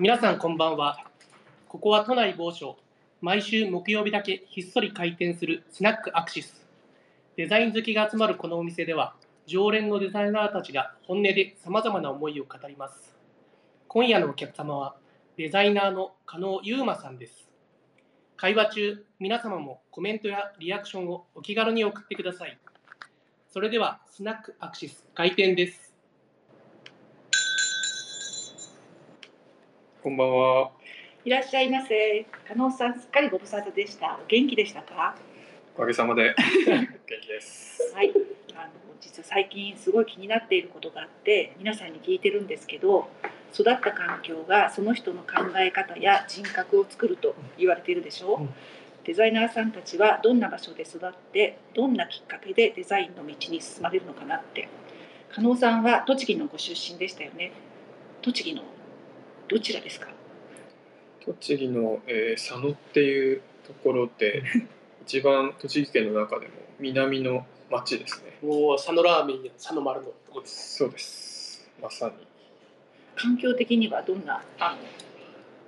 皆さんこんばんは。ここは都内某所、毎週木曜日だけひっそり開店するスナックアクシス。デザイン好きが集まるこのお店では、常連のデザイナーたちが本音で様々な思いを語ります。今夜のお客様は、デザイナーの加納優馬さんです。会話中、皆様もコメントやリアクションをお気軽に送ってください。それでは、スナックアクシス開店です。こんばんは。いらっしゃいませ。加納さん、すっかりご無沙汰でした。お元気でしたか？おかげさまで 元気です。はい。あの、実は最近すごい気になっていることがあって、皆さんに聞いてるんですけど。育った環境がその人の考え方や人格を作ると言われているでしょ？う。うんデザイナーさんたちはどんな場所で育って、どんなきっかけでデザインの道に進まれるのかなって。加納さんは栃木のご出身でしたよね。栃木のどちらですか？栃木の、えー佐野っていうところで 一番栃木県の中でも南の町ですね。もう佐野ラーメンや佐野丸のとこです。そうです。まさに。環境的にはどんな？あの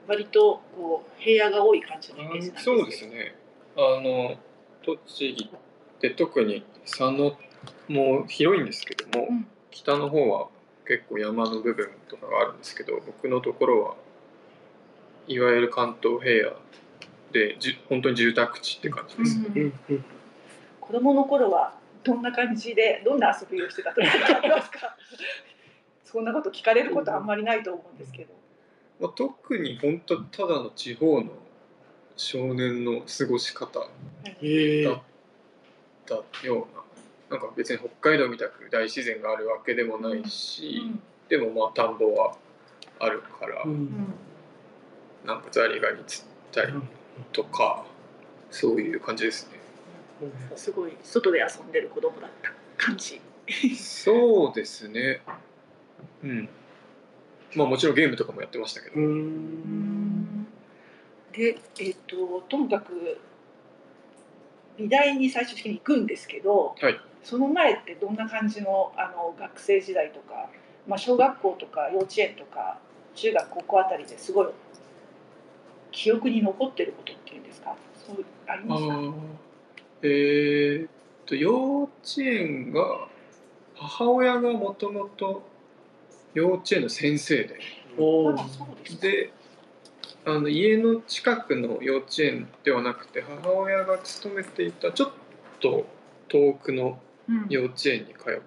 割とこう平野が多い感じのイメージなんですけどそうですね。あの栃木って特に佐野も広いんですけども、うん北の方は結構山の部分とかがあるんですけど僕のところはいわゆる関東平野でじ本当に住宅地って感じです。ね。うんうん。うん子供の頃はどんな感じでどんな遊びをしてたとかありますか？そんなこと聞かれることはあんまりないと思うんですけど、まあ、特に本当ただの地方の少年の過ごし方だったようななんか別に北海道みたく大自然があるわけでもないし、でもまあ田んぼはあるから、なんかザリガニ釣ったりとか、そういう感じですね。すごい外で遊んでる子供だった感じ。そうですね。うん。まあもちろんゲームとかもやってましたけど、うん。でえっ、とともかく美大に最終的に行くんですけど、はいその前ってどんな感じのあの学生時代とか、まあ、小学校とか幼稚園とか中学高校あたりですごい記憶に残ってることっていうんですか？そうありあますかー。えーっと幼稚園が母親がもともと幼稚園の先生で。おですか。であの家の近くの幼稚園ではなくて母親が勤めていたちょっと遠くのうん幼稚園に通っ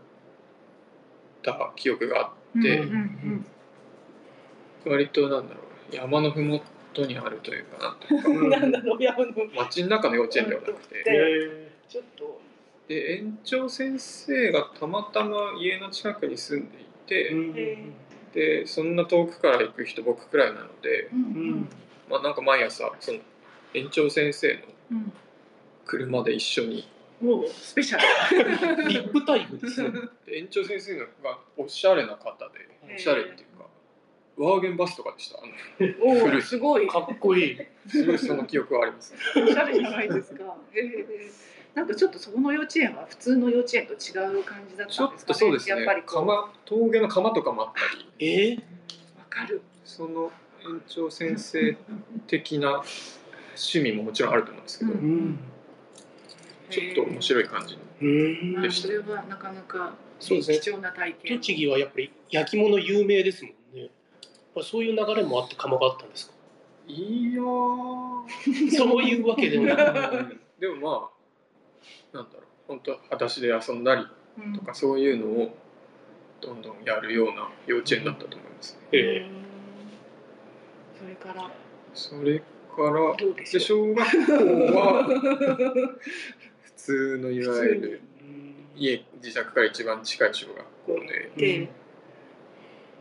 た記憶があって、うんうん割となんだろう山のふもとにあるというかなん街 の。中の幼稚園ではなくて。でへちょっとで園長先生がたまたま家の近くに住んでいて、でそんな遠くから行く人僕くらいなので、まあ、なんか毎朝その園長先生のうん。車で一緒にもうスペシャル リップタイプですね。で園長先生がおしゃれな方でおしゃれっていうかワーゲンバスとかでしたあのお古いおすごいかっこいい。すごいその記憶はありますねおしゃれじゃないですか。ええなんかちょっとそこの幼稚園は普通の幼稚園と違う感じだっちょったんですかね。とそうですねやっぱり釜峠の釜とかもあったりえー、わかる。その園長先生的な趣味ももちろんあると思うんですけど、ううん。ちょっと面白い感じのうんまあそれはなかなかそうですね貴重な体験。栃木はやっぱり焼き物有名ですもんね。まあそういう流れもあって窯があったんですか？いやー そういうわけでもなく。でもまあなんだろう本当裸足で遊んだりうんとかそういうのをどんどんやるような幼稚園だったと思いますね。えうんそれからそれからで小学校は普 通のいわゆる家自宅から一番近い小学校でで、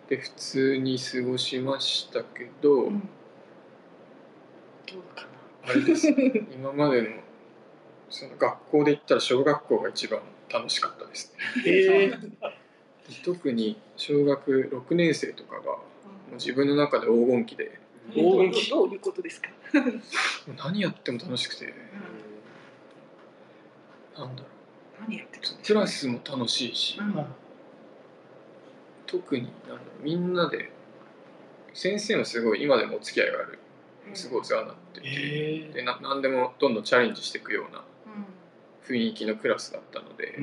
で普通に過ごしましたけど、うん。どうかあれです。今までのその学校で言ったら小学校が一番楽しかったですね。えな。ー、特に小学6年生とかがもう自分の中で黄金期で。うん黄金期。どういうことですか？何やっても楽しくてなんだろ何やってる。クラスも楽しいし。うん。まあ特になんだろうみんなで先生もすごい今でもお付き合いがあるすごいお世話になってて、へでな何でもどんどんチャレンジしていくようなうん。雰囲気のクラスだったので,、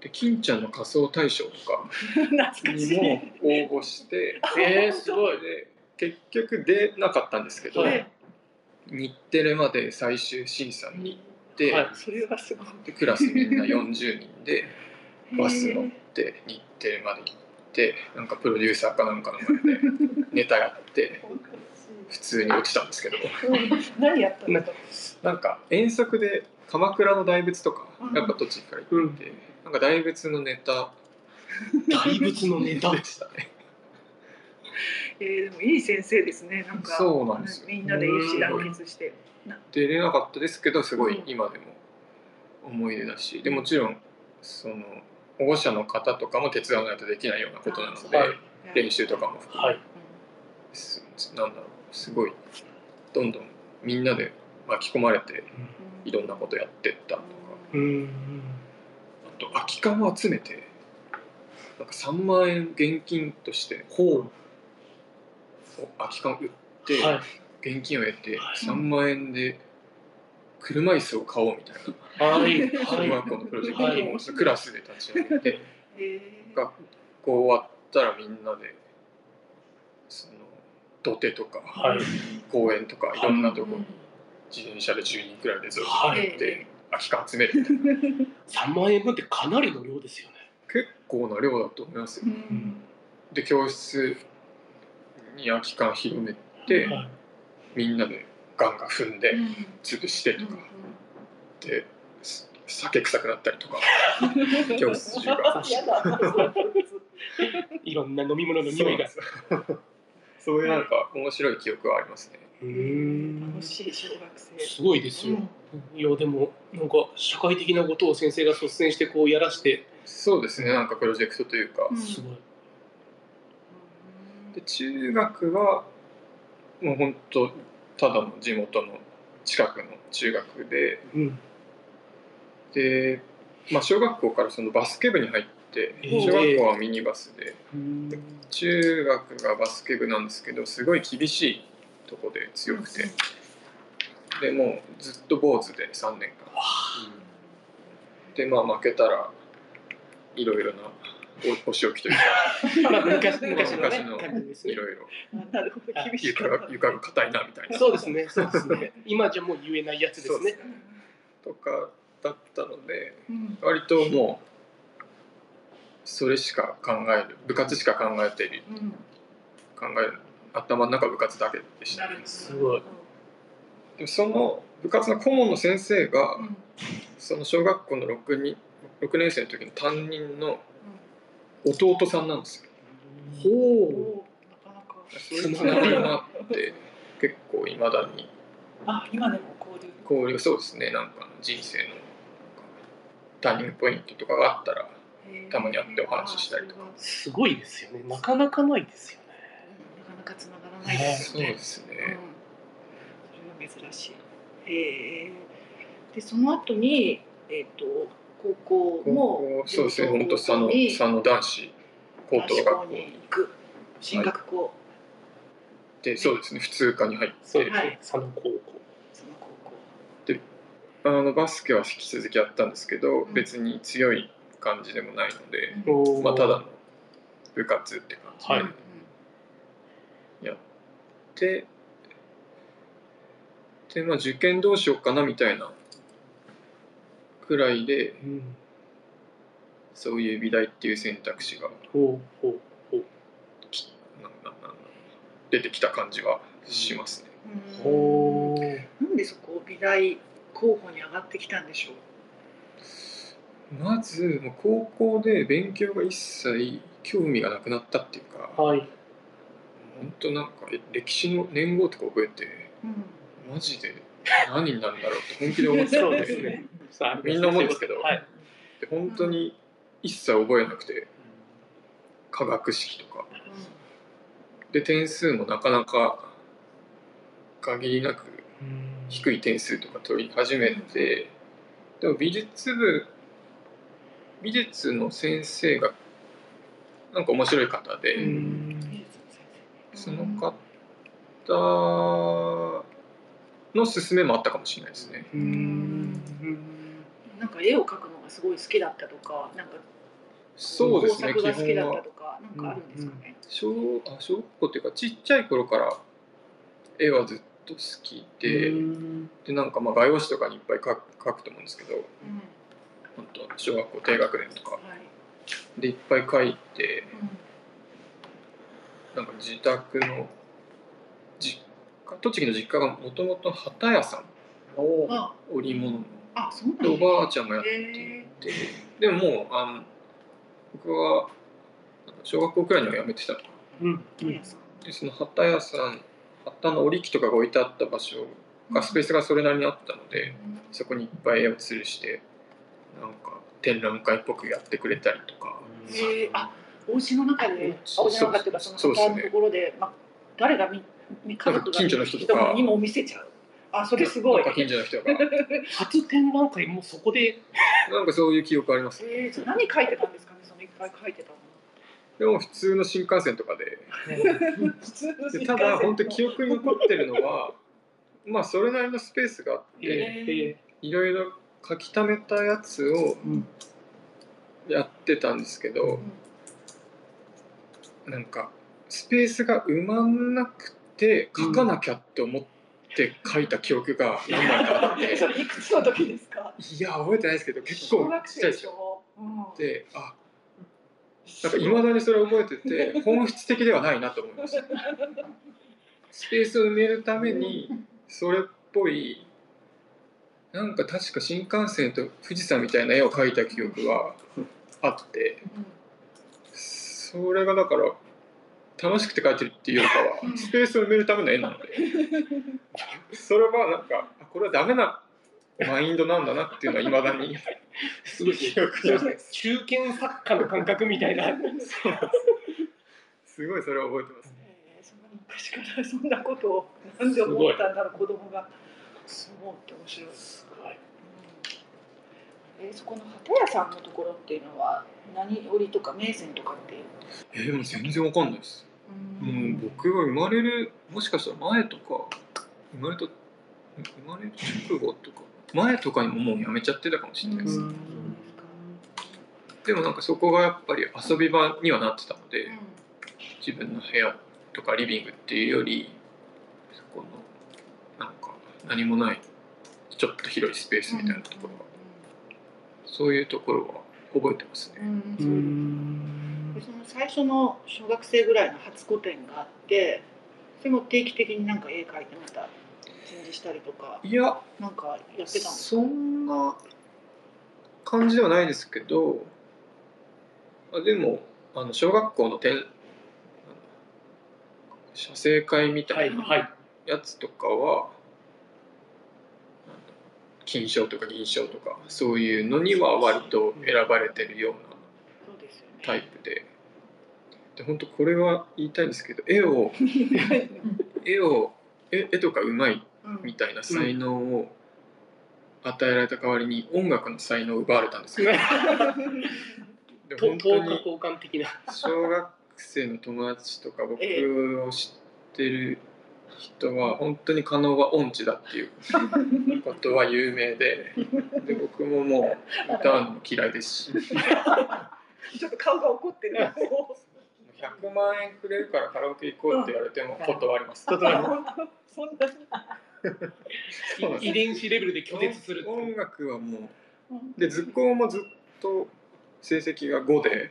で金ちゃんの仮装大賞とか にい。も応募してえー、すごい。で結局出なかったんですけど、はい。日テレまで最終審査にはいそれはすごい。でクラスみんな40人でバス乗っへて日テレまで行ってなんかプロデューサーかなんかの前でネタやって普通に落ちたんですけどーうん何やったんですか。なんか遠足で鎌倉の大仏とかうんやっぱ栃木から行って、なんか大仏のネタ大仏のネタ？でしたねえー、でもいい先生ですね。なんか。そうなんですよみんなで一致団結して。出れなかったですけどすごいうん。今でも思い出だしでもちろんその保護者の方とかも手伝わないとできないようなことなので、はい練習とかも含めはい。すなんだろうすごいどんどんみんなで巻き込まれていろんなことやってったとか。うん。あと空き缶を集めてなんか3万円現金としてほ空き缶売って、うはい現金を得てはい。3万円で車椅子を買おうみたいな。はい。小はい。学校のプロジェクトはい。をクラスで立ち上げてえー。学校終わったらみんなでその土手とかはい。公園とかいろんなとこうん。自転車で10人くらいでずっとはい。行って空き缶集めるみたいな。3万円分ってかなりの量ですよね。結構な量だと思いますよ。うん。で教室に空き缶広めてはいみんなでガンガン踏んでうん。潰してとか。です酒臭くなったりとか。教室中が。いろんな飲み物の匂いが。そう。いうなんか面白い記憶はありますね。うーん。楽しい小学生。すごいですよ、うん。いやでもなんか社会的なことを先生が率先してこうやらして。そうですね。なんかプロジェクトというか。うん。すごい、で中学はもう本当ただの地元の近くの中学でうん、で、まあ、小学校からそのバスケ部に入ってえー小学校はミニバスでうん。中学がバスケ部なんですけどすごい厳しいとこで強くて。でもうずっと坊主で3年間。でまあ負けたらいろいろなお お仕置きというか。まあ昔 昔のね。昔の感じですね。いろいろ。うんなるほど厳しい。床が床が硬いなみたいな。そうですねそうですね。今じゃもう言えないやつですね。とかだったのでうん。割ともうそれしか考える部活しか考えているうん。考える頭の中部活だけでした。なるほど。すごい。でもその部活の顧問の先生がうん。その小学校の 6, 人6年生の時の担任の弟さんなんですよほおーなかなかそう。つながりもあって結構いまだに。あ今でも交流。交流そうですね。なんか人生のターニングポイントとかがあったらたまに会ってお話ししたりとか。うすごいですよね。なかなかないですよね。なかなか繋がらないですよね。そうですうん。ねそれは珍しい。えー、でその後にえっ、と高校高も校そうですね本当佐野に佐野男子高等学校。に行く進学校、でそうですね普通科に入って。そうですね、佐野高校。その高校。あのバスケは引き続きやったんですけど、うん。別に強い感じでもないので、おーまあ、ただの部活って感じではい。うんやって、でまあ受験どうしようかなみたいなくらいでうん。そういう美大っていう選択肢が出てきた感じはしますね。うん。ほう。なんでそこ美大候補に上がってきたんでしょう？まずもう高校で勉強が一切興味がなくなったっていうかはい。本当なんかえ歴史の年号とか覚えてうん。マジで何になるんだろうって本気で思ってたんですねさあみんな思うんですけど。はい。で本当に一切覚えなくて科学式とか。で点数もなかなか限りなく低い点数とか取り始めてでも美術部美術の先生がなんか面白い方で、その方の勧めもあったかもしれないですね。うんなんか絵を描くのがすごい好きだったとか、なんかそうですね、工作基が好きだった本はとか、なんかあるんですかね？小あ小学校っていうかちっちゃい頃から絵はずっと好きで、でなんかまあ画用紙とかにいっぱい描く描くと思うんですけど、うん本当小学校低学年とかはい。でいっぱい描いて、うなんか自宅の実家栃木の実家がもともと旗屋さん織物のあ、そうなんでおばあちゃんがやってへて。でももうあの僕は小学校くらいには辞めてたのうん。でその旗屋さん旗の織り機とかが置いてあった場所がスペースがそれなりにあったのでそこにいっぱい絵を吊るしてなんか展覧会っぽくやってくれたりとか。へえ、あ、お家の中で、お家の中っていうかそののところで、まあ誰が見見家族が近所の人とか。にも見せちゃう。あ、それすごい。なん。か近所の人が。初展覧会もそこで。なんかそういう記憶あります。えー、じゃあ何書いてたんですかね、そのいっぱい書いてたの。でも普通の新幹線とかで。普通のでただ本当に記憶に残ってるのはまあそれなりのスペースがあってえいろいろ書き溜めたやつをうん。やってたんですけどなんかスペースが埋まんなくて書かなきゃって思って書いた記憶が何枚かあって、それいくつの時ですか？いや覚えてないですけど結小構ちっちゃいでしょ？でしょ。うんであなんかいまだにそれ覚えてて本質的ではないなと思いました。スペースを埋めるためにそれっぽいなんか確か新幹線と富士山みたいな絵を描いた記憶があってそれがだから楽しくて描いてるっていうよりかはスペースを埋めるための絵なので。それはなんかあこれはダメなマインドなんだなっていうのはいまだにすごい記憶にある。中堅作家の感覚みたいな。す。ごいそれは覚えてますえーそんな昔からそんなことをなんで思ったんだろう子供がそう思って面白い。すごいえーそこの旗屋さんのところっていうのは何織りとか銘線とかっていう。えー、でも全然わかんないですもう僕が生まれるもしかしたら前とか生まれた生まれる直後とか前とかにももうやめちゃってたかもしれないです、うん。でもなんかそこがやっぱり遊び場にはなってたので、うん。自分の部屋とかリビングっていうよりそこのなんか何もないちょっと広いスペースみたいなところは、そういうところは覚えてますね、うん。うん。うその最初の小学生ぐらいの初個展があってそれも定期的になんか絵描いてまた展示したりとかいや。なんかやってたんですか？そんな感じではないですけどあでもあの小学校の展写生会みたはいいなはいやつとかは、金賞とか銀賞とかそういうのには割と選ばれてるようなタイプでで本当これは言いたいんですけど絵を 絵を絵絵とかうまいうん。みたいな才能を与えられた代わりに音楽の才能を奪われたんですよ。でと本当に等価交換的な。小学生の友達とか僕えを知ってる人は本当に加納は音痴だっていうことは有名でで僕ももう歌うのも嫌いですし。ちょっと顔が怒ってる 100万円くれるからカラオケ行こうって言われても断ります。そんな。にそんです。遺伝子レベルで拒絶する音楽はもう。で図工もずっと成績が5で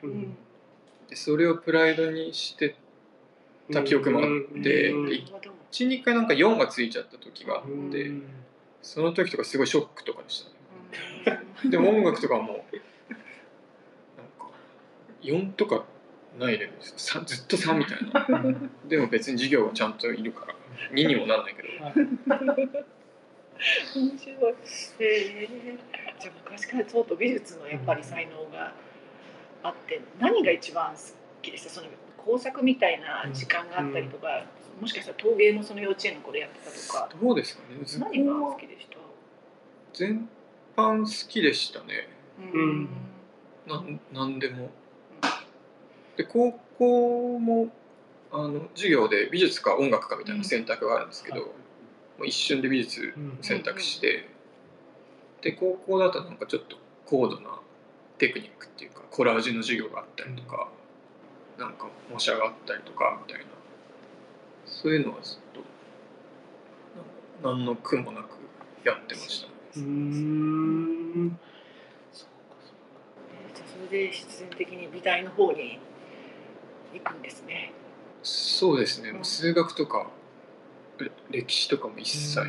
でそれをプライドにしてた記憶もあってうん。で12回なんか4がついちゃった時があって、うん。その時とかすごいショックとかでしたね。でも音楽とかもなんか4とかないレベルですさ ずっと3みたいな。でも別に授業はちゃんといるから2にもなんないけど。面白い。えー、じゃあ昔からちょっと美術のやっぱり才能があって何が一番好きでした？その工作みたいな時間があったりとか、もしかしたら陶芸もその幼稚園の頃やってたとか。どうですかね。図何が好きでした？全般好きでしたね。うん。なんなんでもで高校もあの授業で美術か音楽かみたいな選択があるんですけど、うんもう一瞬で美術選択して、で高校だとなんかちょっと高度なテクニックっていうかコラージュの授業があったりとか、なんか模写があったりとかみたいな。そういうのはずっとなん何の苦もなくやってました。ね。うーん。そうかそうじゃあそれで必然的に美大の方に行くんですね。そうですね、うん。数学とかれ歴史とかも一切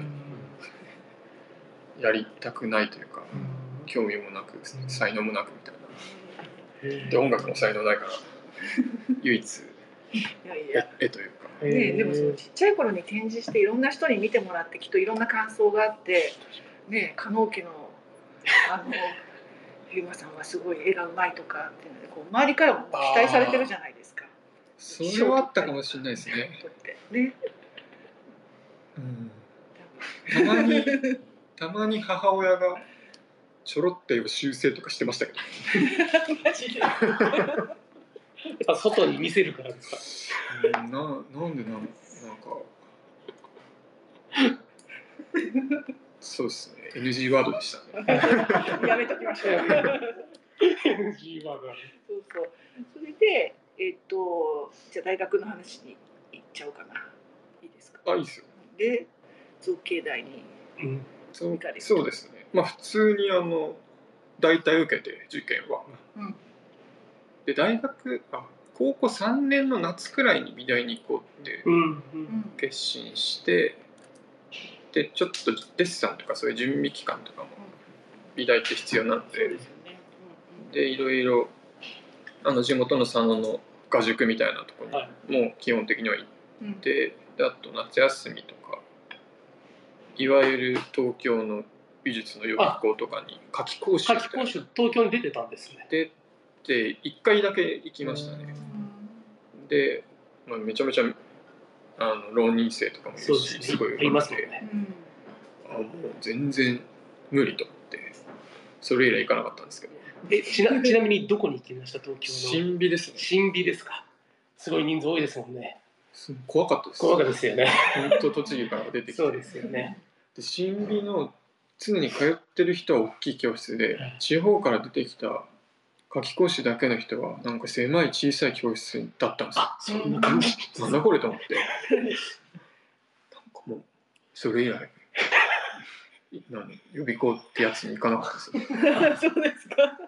やりたくないというか、興味もなくん才能もなくみたいな。うんで音楽も才能ないから 唯一いやいや。絵絵というか。へね、ーでもそのちっちゃい頃に展示していろんな人に見てもらってきっといろんな感想があって、ね、加納家のあの日馬さんはすごい絵がうまいとかっていうのでこう周りからも期待されてるじゃないですか。それはあったかもしれないですね、とってね、たまにたまに母親がちょろって修正とかしてましたけど。マジで。外に見せるからですか？うんななんでなんなんか。そうですね。NG ワードでしたね。やめときましょう。NG ワードそうそう。それでえっ、とじゃあ大学の話に行っちゃおうかな。いいですか？あいいですよ。で造形大に。うん。そういかがですかそうですね。まあ普通にあの大体受けて受験は。うん。で大学あ高校3年の夏くらいに美大に行こうってうんううん。ん決心してでちょっとデッサンとかそういう準備期間とかも美大って必要なんで。ですよね。でいろいろあの地元の佐野の画塾みたいなところはにもう基本的には行っ。てであと夏休みとかいわゆる東京の美術の予備校とかに夏期講習夏季講習東京に出てたんですね。でで1回だけ行きましたね。で、まあ、めちゃめちゃあの浪人生とかもいるそうしですね。ごいいます上手くてもんね。うん。あもう全然無理と思ってそれ以来行かなかったんですけどえちなちなみにどこに行きました？東京の。新美ですね。新美ですか？すごい人数多いですもんね。す怖かったです。怖かったですよね。本当栃木から出てきて。そうですよね。で新美の常に通ってる人は大きい教室ではい地方から出てきた夏期講師だけの人はなんか狭い小さい教室だったんですよ。あそんな感じ。なんだこれと思って。なんかもうそれ以来い 何予備校ってやつに行かなかったですよ。そうですか。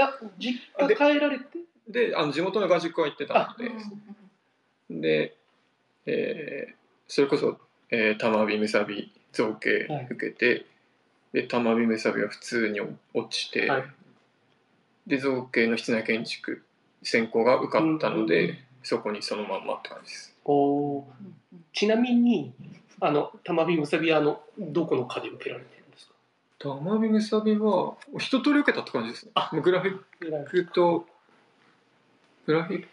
あ実家帰られて？であの地元の画塾は行ってたので。で、えーそれこそ、えー、玉火むさび造形はい。受けて、で玉火むさびは普通に落ちて、はい。で造形の室内建築専攻が受かったので、うん。そこにそのまんまって感じです。おー。ちなみにあの玉火むさびはあのどこの科で受けられてるんですか玉火むさびは一通り受けたって感じですね。あ。もうグラフィックとグラフィック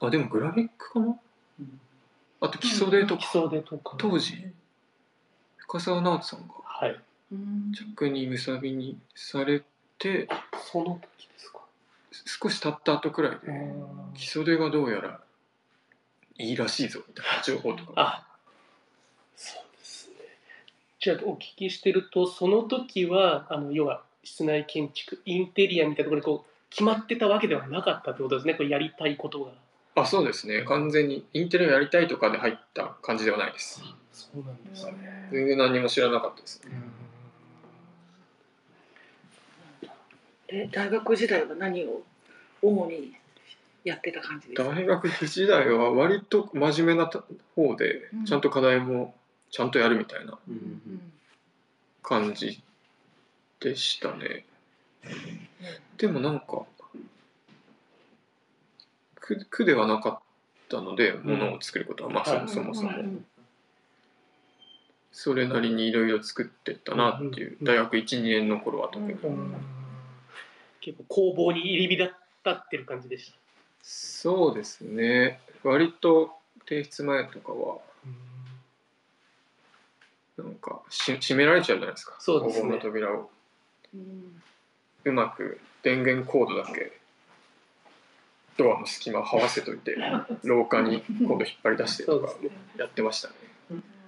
あでもグラフィックかな？あと基礎デと基か。礎でとか当時深澤直人さんがはい。うん。着にむさびにされてその時ですか。少し経った後くらいでうん基礎デがどうやらいいらしいぞみたいな情報とか。あそうですねじゃあお聞きしてるとその時はあの要は室内建築インテリアみたいなところにこう決まってたわけではなかったってことですね。これやりたいことが。あそうですね。完全にインテリアやりたいとかで入った感じではないです。そうなんですね。全然何も知らなかったです。ねで大学時代は何を主にやってた感じですか？大学時代は割と真面目な方でうん。ちゃんと課題もちゃんとやるみたいな感じでしたね。でもなんか苦苦ではなかったのでものを作ることはまあそはい。もそもそも。うんうんそれなりにいろいろ作ってったなっていう。大学12年の頃は特に。うん結構工房に入り浸ってる感じでした。そうですね。割と提出前とかはなんかし閉められちゃうじゃないですか。そうですね。黄金の扉を。うん。うまく電源コードだけドアの隙間を這わせといて 廊下に今度引っ張り出してとかそうですね。やってましたね。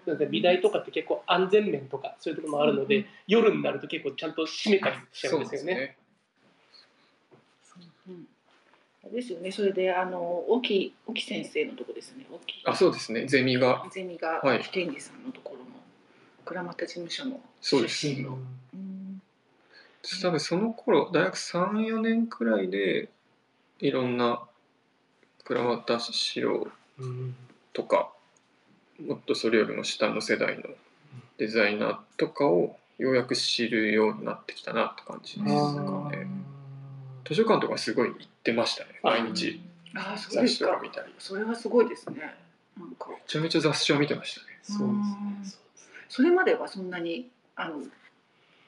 なんか美大とかって結構安全面とかそういうところもあるので、夜になると結構ちゃんと閉めたりしちゃうんですよね。ですよね。それであの沖沖先生のとこですね。沖。あそうですね。ゼミが。ゼミがはい。天理さんのとこ倉俣事務所のそうです出身の。うん多分その頃大学34年くらいでいろんな倉俣史郎うんとかもっとそれよりも下の世代のデザイナーとかをようやく知るようになってきたなって感じですかね。図書館とかすごい行ってましたね毎日ああそう雑誌。とか見たりめそれはすごいですね。なんかちゃめちゃ雑誌を見てましたね。そうですね。それまではそんなにあの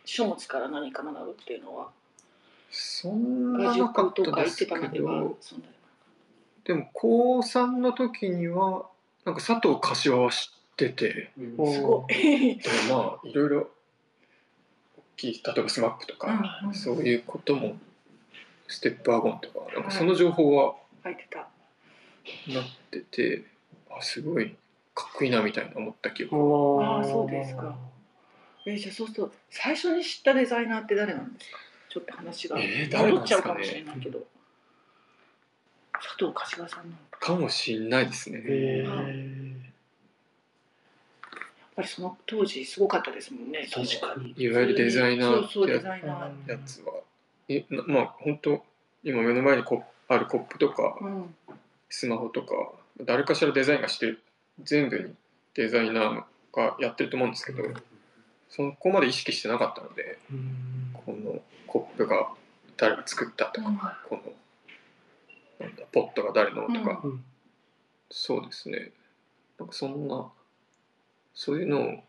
書物から何か学ぶっていうのはそんな外なかっ塾とか行ったですけてたまではどそんなに。でも高3の時にはなんか佐藤柏は知ってておすごい。でもまあいろいろ大きい例えばスマップとか、うんそういうこともステップワゴンとかなんかその情報は入ってた。なっててあすごいかっこいいなみたいな思った記憶おあーそうですか。えじゃあそうすると最初に知ったデザイナーって誰なんですか？ちょっと話がえー誰戻っちゃうかもしれないけど。佐藤柏さんなのか。かもしんないですね。へやっーぱりその当時すごかったですもんね。確かに。いわゆるデザイナーそうそうデってザイナー。やつはえなまあ本当今目の前にコあるコップとかうん。スマホとか誰かしらデザインがしてる全部にデザイナーがやってると思うんですけどそこまで意識してなかったのでうんこのコップが誰が作ったとか、このなんだポットが誰のとか、うん。そうですね。なんかそんなそういうのを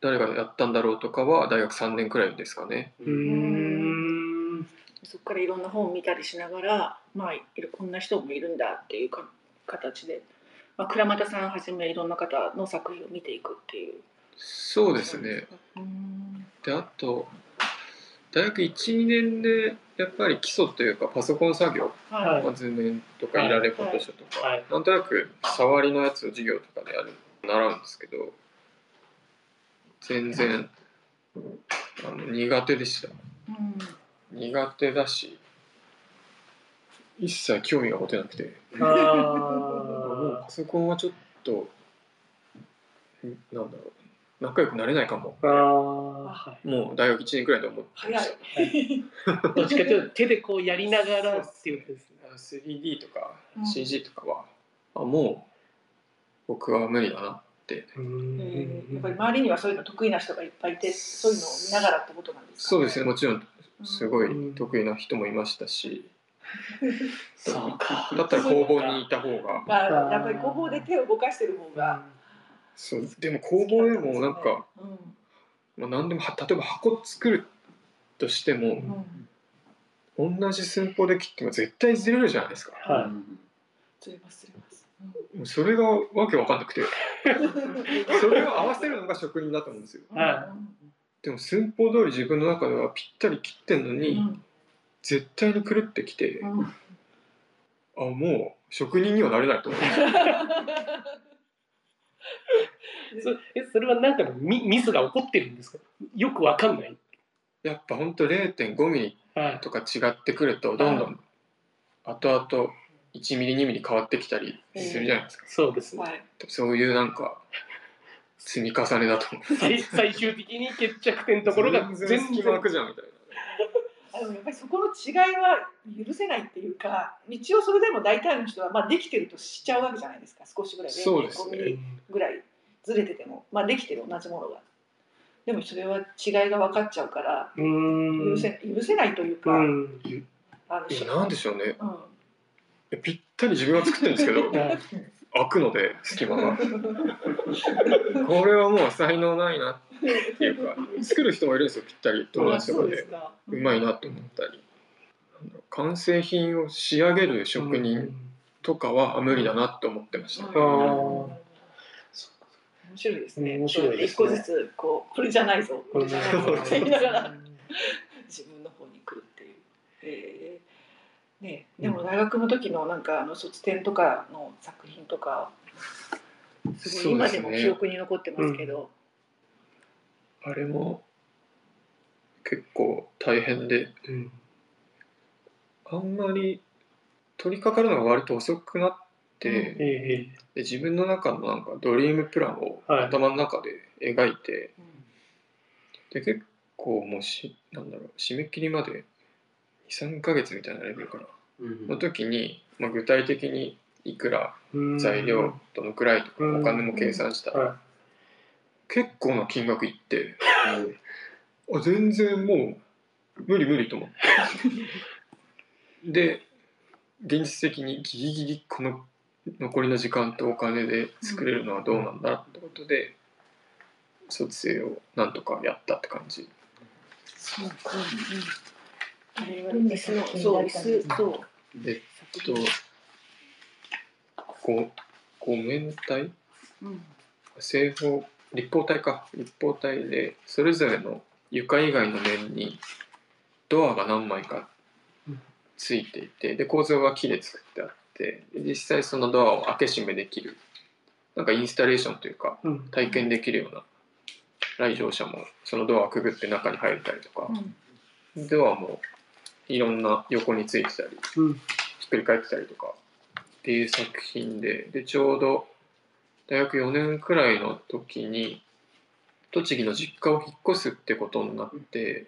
誰がやったんだろうとかは大学3年くらいですかね。うーん。そこからいろんな本を見たりしながら、まあ、いるこんな人もいるんだっていうか形で、まあ、倉俣さんはじめいろんな方の作品を見ていくっていう。そうですね。うんであと大学12年でやっぱり基礎というかパソコン作業、はい。まあ図面とかいられフォトショーとか、はい。なんとなく触りのやつを授業とかでやる習うんですけど全然あの苦手でした。うん。苦手だし一切興味が持てなくてパソコンはちょっとんなんだろう。仲良くなれないかも。ーあーもう大学1年くらいで思ってま早い。した。はいどっちかというと手でこうやりながらっていうことですね。3D とかうん。CG とかは、あもう僕は無理だなって。やっぱり周りにはそういうの得意な人がいっぱいいてそういうのを見ながらってことなんですかそうですね。もちろんすごうんい得意な人もいましたし、そうか。だったら工房にいた方が。あやっぱり工房で手を動かしてる方が、そう。でも工房でもなんか、うん。まあ、何でもは例えば箱作るとしてもうん、同じ寸法で切っても絶対ずれるじゃないですか。は釣れます釣れます、それがわけわかんなくて。う んそれを合わせるのが職人だと思うんですよ。はでも寸法通り自分の中ではぴったり切ってんのに、うん絶対に狂ってきて、うん。あもう職人にはなれないと思う。い そえそれは何かのミミスが起こってるんですか？よくわかんない。やっぱほんと0.5ミリはい。とか違ってくるとどんどん後々1ミリ2ミリ変わってきたりするじゃないですか、そうですね。はい。そういうなんか積み重ねだと思う。最最終的に決着点のところが全然。隙間空くじゃんみたいなあのやっぱりそこの違いは許せないっていうか一応それでも大体の人はまあできてるとしちゃうわけじゃないですか。少しぐらいそうですね。0.5ミリぐらいずれてても。まあできてる同じものが。でもそれは違いが分かっちゃうからうーん。許せ許せないというか、うん。あのいやなんでしょうね。いうん。やぴったり自分は作ってるんですけど。は い開くので隙間が。これはもう才能ないなっていうか作る人もいるんですよぴったり。友達とかで。か。うまいなと思ったり。完成品を仕上げる職人とかは無理だなと思ってました、うん。あー。面白いですね。面白いですね。一個ずつこうこれじゃないぞ、これじゃないぞ。っ て言いながら 自分の方に来るっていう。えね、でも大学の時のなんかあの卒展とかの作品とかすごい今でも記憶に残ってますけど。あれも結構大変で。うん。あんまり取り掛かるのが割と遅くなって、うん。ええ。で自分の中のなんかドリームプランをはい。頭の中で描いて、うん。で結構もうしなんだろう締め切りまで23ヶ月みたいなレベルかな、うんの時に、まあ、具体的にいくらうん。材料どのくらいとかうん。お金も計算した。ら、は結構な金額いって、あ全然もう無理無理と思って。で現実的にギリギリこの残りの時間とお金で作れるのはどうなんだってことで卒生をなんとかやったって感じ。そううんうんあれは椅子のそう椅子そう。えっとごご面体うん。正方立方体か。立方体でそれぞれの床以外の面にドアが何枚かついていてで構造が木で作ってあってで実際そのドアを開け閉めできる。なんかインスタレーションというかうん。体験できるような来場者もそのドアをくぐって中に入れたりとか。うん。ドアもいろんな横についてたりうん。ひっくり返ってたりとかっていう作品ででちょうど大学4年くらいの時に栃木の実家を引っ越すってことになって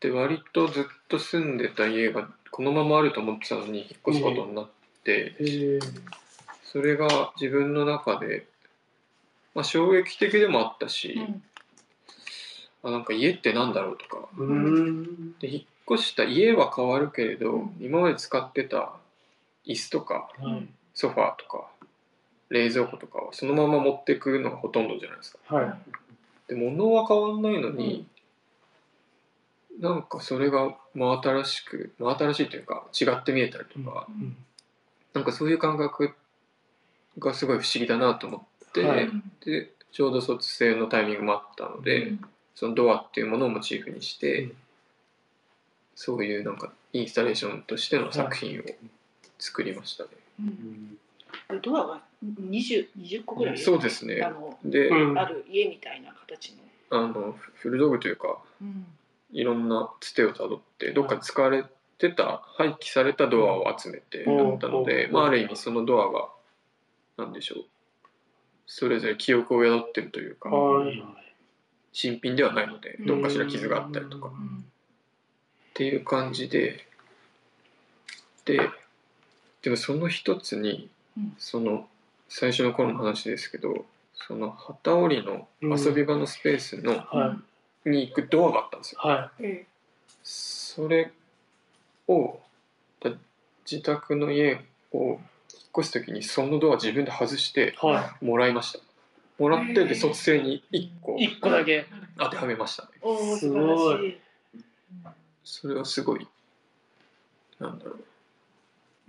で割とずっと住んでた家がこのままあると思ってたのに引っ越すことになってええそれが自分の中で、まあ、衝撃的でもあったし、うんあなんか家ってなんだろうとか。うん。で引っ越した家は変わるけれど今まで使ってた椅子とかはい。ソファーとか冷蔵庫とかはそのまま持ってくのがほとんどじゃないですか。はい。で物は変わんないのに、なんかそれが真新しく真新しいというか違って見えたりとか、うん。なんかそういう感覚がすごい不思議だなと思って、はい。でちょうど卒生のタイミングもあったので、そのドアっていうものをモチーフにして、うん。そういうなんかインスタレーションとしての作品を作りましたね。うん。ドアが 20, 20個ぐらいそうですね。あので、うん。ある家みたいな形の、あの古道具というかうん。いろんなつてをたどってどっか使われてた廃棄されたドアを集めてうん。やったので、うん。まあ、ある意味そのドアがなんでしょうそれぞれ記憶を宿ってるというか。はい新品ではないのでどっかしら傷があったりとか。うっていう感じで。ででもその一つにうん。その最初の頃の話ですけどその機織りの遊び場のスペースのはに行くドアがあったんですよ。それをだ自宅の家を引っ越す時にそのドア自分で外してい。はもらいましたもらってで卒生に1個。い。一個だけ。当てはめました。ねおおす素ごい。晴らしいそれはすごいなんだろう。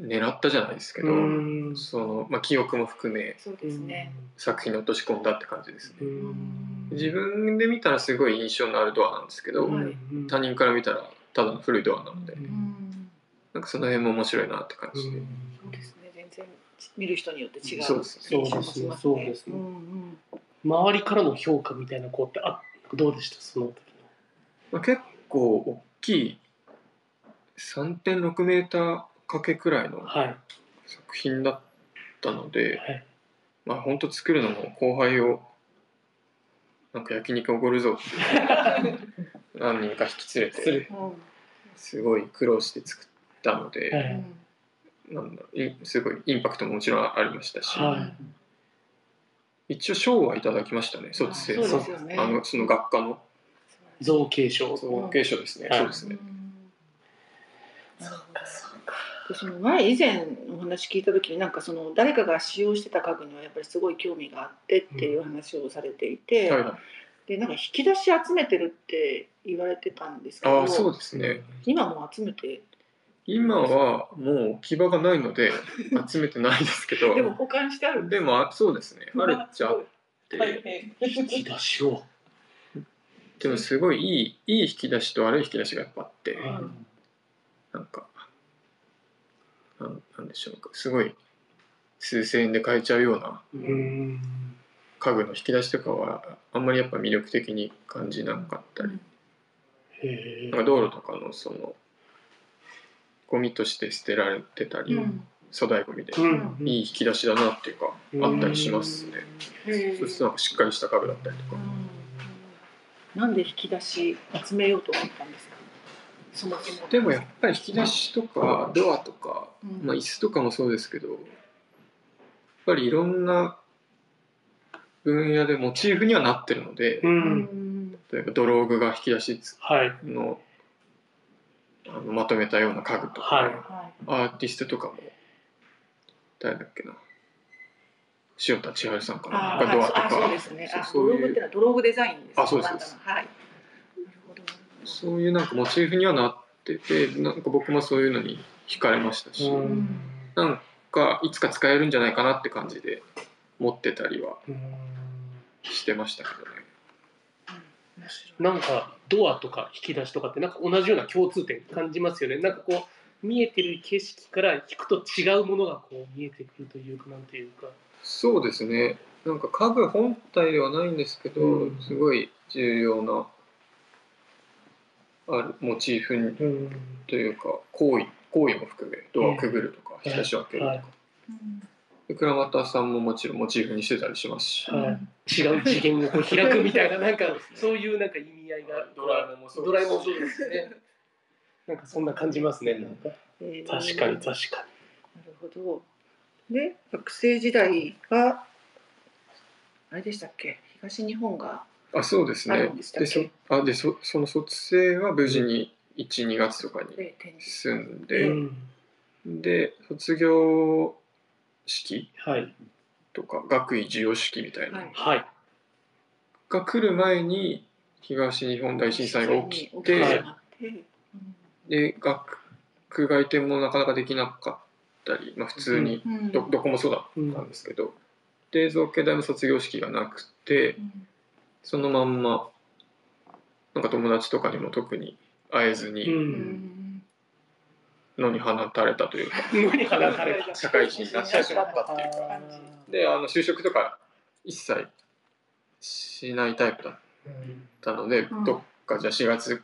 狙ったじゃないですけど、うん。その、まあ、記憶も含めそうですね、作品に落とし込んだって感じですね。うん。自分で見たらすごい印象のあるドアなんですけど、はい。うん他人から見たらただの古いドアなので、うん。うんなんかその辺も面白いなって感じで、見る人によって違うそうですそうですねんうん。周りからの評価みたいな子ってあどうでした？その時まあ、結構大きい3.6メーターかけくらいの作品だったので、はい。まあ本当作るのも後輩をなんか焼肉おごるぞって 何人か引き連れてすごい苦労して作ったので、はいなんだろういすごいインパクトももちろんありましたし、はい。一応賞はいただきましたね卒生そうのですよね。あのその学科の。造形賞。造形賞ですね、はい。そうですね、でその前以前お話聞いた時になんかその誰かが使用してた家具にはやっぱりすごい興味があってっていう話をされていて、はいはい。でなんか引き出し集めてるって言われてたんですけどそうですね。今も集めて今はもう置き場がないので 集めてないですけど。でも保管してあるんでもあそうですね。あるっちゃあって、引き出しを。でもすごいいいいい引き出しと悪い引き出しがやっぱあって。はなんかなんなんでしょうか。すごい数千円で買えちゃうようなうん。家具の引き出しとかはあんまりやっぱ魅力的に感じなかったり、なんか道路とかのそのゴミとして捨てられてたり、うん。粗大ゴミで、うん。いい引き出しだなっていうか、うん。あったりしますね。そしてなんかしっかりした家具だったりとか、なんで引き出し集めようと思ったんですか？そもそも。でもやっぱり引き出しとかドアとか、うん。まあ、椅子とかもそうですけどやっぱりいろんな分野でモチーフにはなってるので、ううん。ん例えばドローグが引き出しはい。のあのまとめたような家具とか、はい。はアーティストとかも誰だっけな。塩田千春さんかいながドアとか。あそうですね。あそうそういう。ドローグってのはドローグデザインですあそうです。はい。そういうなんかモチーフにはなっててなんか僕もそういうのに惹かれましたし、うん。なんかいつか使えるんじゃないかなって感じで持ってたりはしてましたけどね。なんかドアとか引き出しとかってなんか同じような共通点感じますよね。なんかこう見えてる景色から引くと違うものがこう見えてくるというかなんていうか。そうですね。なんか家具本体ではないんですけど、うん。すごい重要なあるモチーフにうん。というか行為行為も含めドアをくぐるとか、うん引き出しを開けるとか、はい。で倉俣さんももちろんモチーフにしてたりしますし、はい。違う次元をこう開くみたいななんか そういうなんか意味合いがドラえもんもそうドラえもんそうですよね。なんかそんな感じますねなんか。えー。確かに確かなるほど。で、学生時代が、あれでしたっけ、東日本が。あそうですあねるんでそあでそその卒生は無事に12月とかに住んに、で、うん、で卒業式？はい。とか学位授与式みたいな。のはい。はい。が来る前に東日本大震災が起きて、起きてしまってうんで学外展もなかなかできなかったり、まあ、普通にうん。どどこもそうだったんですけど、で造形大の卒業式がなくてうんそのまんまなんか友達とかにも特に会えずうにうん。ん野に放たれたというか、無に放たれた。社会人になっちゃったっていう。かであの就職とか一切しないタイプだったので、うん。どっかじゃあ4月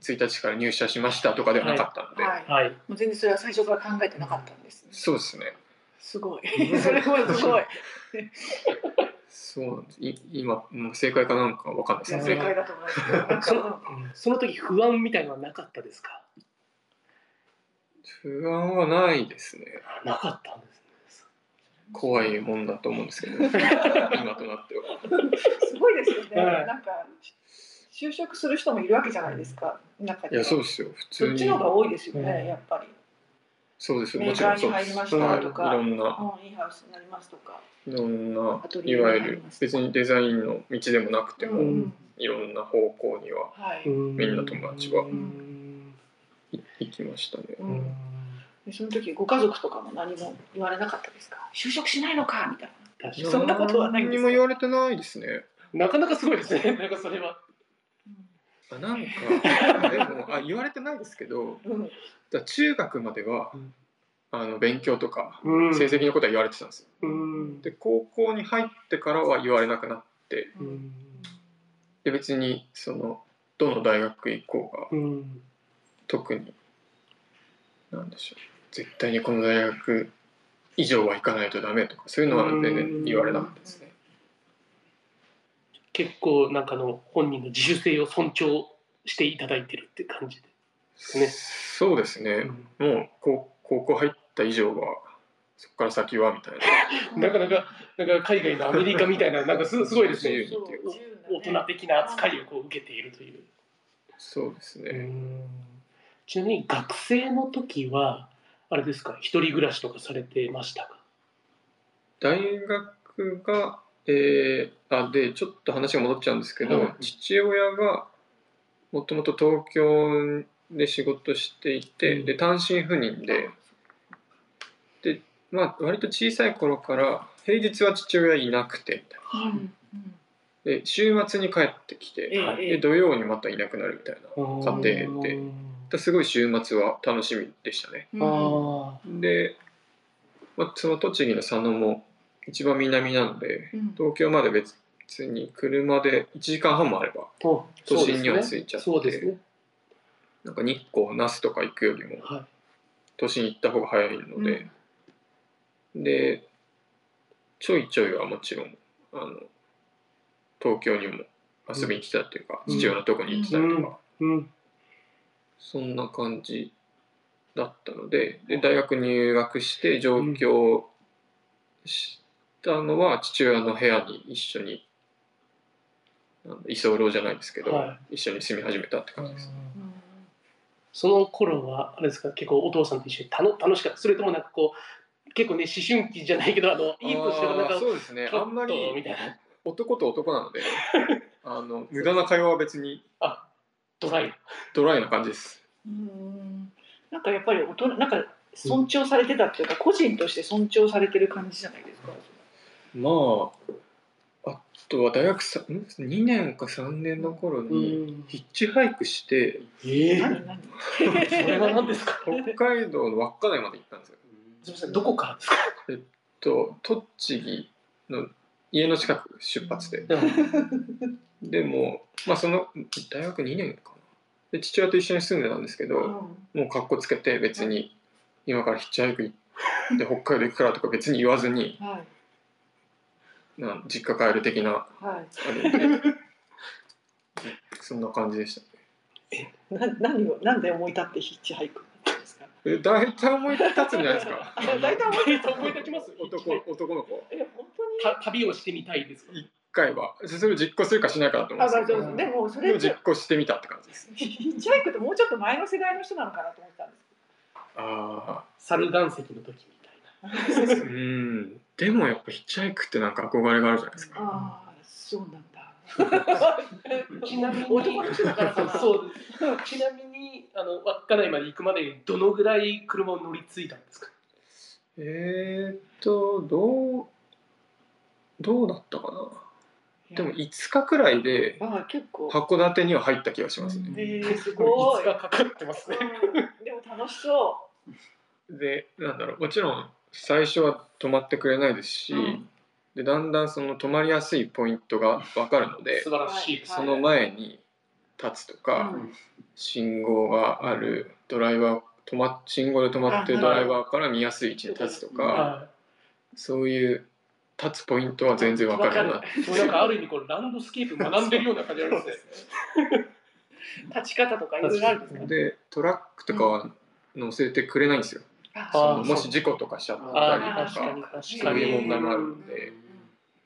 1日から入社しましたとかではなかったので、はい。はい。もう全然それは最初から考えてなかったんですね。そうですね。すごい。それもすごい。そうなんです。い今もう正解かなんかわかんないいやですね。正解だと思います。けど。なんそかのその時不安みたいのはなかったですか？不安はないですね。なかったんです怖いもんだと思うんですけど。今となっては。すごいですよね。はい。なんか就職する人もいるわけじゃないですか。中には。いやそうですよ。普通に。そっちの方が多いですよね、うん。やっぱり。そうですよ。もちろカーに入りんそうです。ましたとか、はい。いろんな。うん、いいハウスになりますとか。いろんなアトリエにいわゆる別にデザインの道でもなくても、うん。いろんな方向にははい。みんな友達は。うん。い行きましたね。うん。でその時ご家族とかも何も言われなかったですか？就職しないのか？みたいな。確かそんなことはないんですか何にも言われてないですね。になかなかすごいですね。なんかそれは。あなんかでもあ 言われてないですけどうん。中学までは、うん。あの勉強とかうん。成績のことは言われてたんですよ。うん。で高校に入ってからは言われなくなってで別にそのどの大学行こうがうん特になんでしょう。絶対にこの大学以上は行かないとダメとかそういうのは全然言われなかったですね。結構なんかあの本人の自主性を尊重していただいてるって感じで、ねそうですね、もう高高校入った以上はそこから先はみたいな。なかなかなんか海外のアメリカみたいななんかすすごいですね。大人的な扱いをこう受けているという。そうですね、ちなみに学生の時はあれですか一人暮らしとかされてましたか？大学がえー、あでちょっと話が戻っちゃうんですけど、うん父親がもともと東京で仕事していて、うん。で単身赴任で。で、まあ、割と小さい頃から平日は父親いなくてみたいな。うんうんで週末に帰ってきて、で土曜にまたいなくなるみたいな。家庭ですごい週末は楽しみでしたね。うん。あで、まあ、その栃木の佐野も一番南なのでうん。東京まで別に車で1時間半もあればあ都都心には着いちゃってそうですね。なんか日光那須とか行くよりもはい。都心行った方が早いので、でちょいちょいはもちろんあの東京にも遊びに来たっていうか、うん。父親のとこに行ってたりとか、うんそんな感じだったのでで大学入学して上京したのは父親の部屋に一緒に居候じゃないですけど、は一緒に住み始めたって感じです。うん。その頃はあれですか？結構お父さんと一緒にたの楽しかった？それともなんかこう結構ね思春期じゃないけどあのいいとしてもなんかそうですね。あんまりみたいな。男と男なので あの無駄な会話は別にドライ。ドライな感じです。うん。なんかやっぱり大人なんか尊重されてたっていうか、個人として尊重されてる感じじゃないですか。まああとは大学さん2年か3年の頃にんヒッチハイクしてええ何何？それは何ですか？北海道の稚内まで行ったんですよ。すみませんどこからですか？と栃木の家の近く出発で。でも。まあその大学2年かな。で父親と一緒に住んでたんですけど、うん。もうかっこつけて別に今からヒッチハイク行って 北海道行くからとか別に言わずにはい。なん実家帰る的なはい。そんな感じでしたな何をなんで思い立ってヒッチハイク。え大体思い立つんじゃないですか。あ 大体思い立つ思い立ちます男男の子。え本当に？た旅をしてみたいですか？一回は。それを実行するかしないかだと思あうんでもそれって実行してみたって感じです。ヒッチハイクってもうちょっと前の世代の人なのかなと思ってたんですあ猿岩石の時みたいな。あ うん。でもやっぱヒッチハイクってなんか憧れがあるじゃないですか。ああそうなんだ。ちなみに男の人だから。そうです。ちなみにあの稚内まで行くまでにどのぐらい車を乗り継いだんですか？えー、っとどうどうだったかな？でも5日くらいでああ結構。函館には入った気がしますね、えー、すごい。がかかってますね。うん。でも楽しそでなんだろう。もちろん最初は止まってくれないですし、うん。でだんだんその止まりやすいポイントが分かるので素晴らしいその前に立つとう。か、うん。信号があるドライバー止ま信号で止まってるあドライバーから見やすい位置に立つとか、はそういう立つポイントは全然分かるようにないそうなんかある意味こうランドスケープ学んでるような感じありますね。立ち方とかいろいろあるんですか？でトラックとかは乗せてくれないんですよ、ああーもし事故とかしちゃったありとかそういう問題もあるんで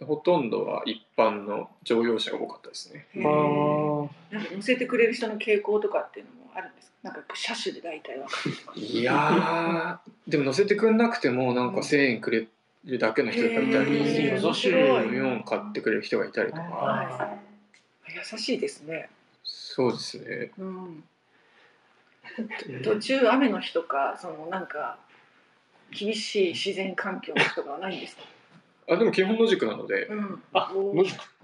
ほとんどは一般の乗用車が多かったですねなんか乗せてくれる人の傾向とかっていうのもあるんですか？なんか車種で大体わかる。いやーでも乗せてくれなくてもなんか1,000円くれるだけの人がいたり、へー優しい4買ってくれる人がいたりとか、はい。優しいですね。そうですねうん。途中雨の日とかそのなんか厳しい自然環境の日とかはないんですか？あでも基本野宿なので。うん。あ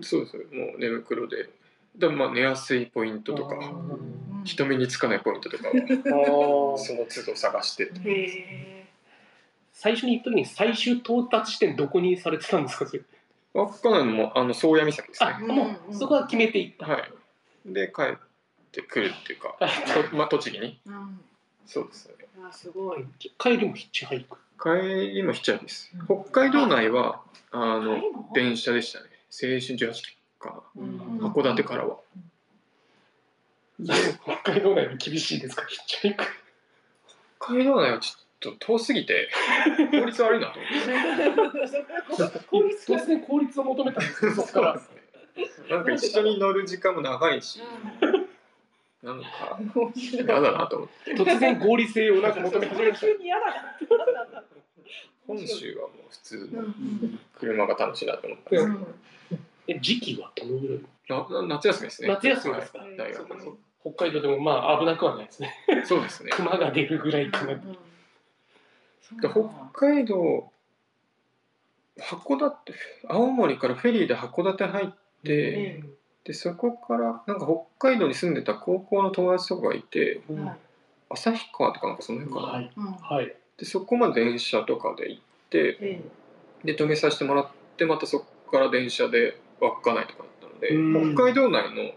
そうです。もう寝袋で。でもまあ寝やすいポイントとか。うん人目につかないポイントとかその都度探して。最初に行った時に最終到達地点どこにされてたんですか？それ。稚内のもあの宗谷岬ですあねもうそこは決めていった、はい。で帰ってくるっていうか。まあ栃木に。うん。そうですね。あすごい。帰りもヒッチハイク帰りもヒッチハイクです北海道内はあの電車でしたね。青春18期か。うん。な函館からは。北海道内も厳しいですか？ヒッチハイク北海道内はちょっと遠すぎて効率悪いなと。思って効率が突然効率を求めたんですよそこから。なんか一緒に乗る時間も長いし。なんか嫌だなと思って。突然合理性をなんか求め始めた。急に嫌だな。ってなんなんだ本州はもう普通うのん。車が楽しいなと思った。んですうん。え時期はどのぐらい？夏休みですね。夏休みですか？はい。大学の。北海道でもまあ危なくはないですね。そうですね。熊が出るぐらいかな、うん。北海道函館青森からフェリーで函館入って、えでそこからなんか北海道に住んでた高校の友達とかがいてうん。はい旭川とかなんかその辺かな、はい。うん。はいでそこまで電車とかで行ってえで止めさせてもらってまたそこから電車で稚内とかだったので、うん。北海道内の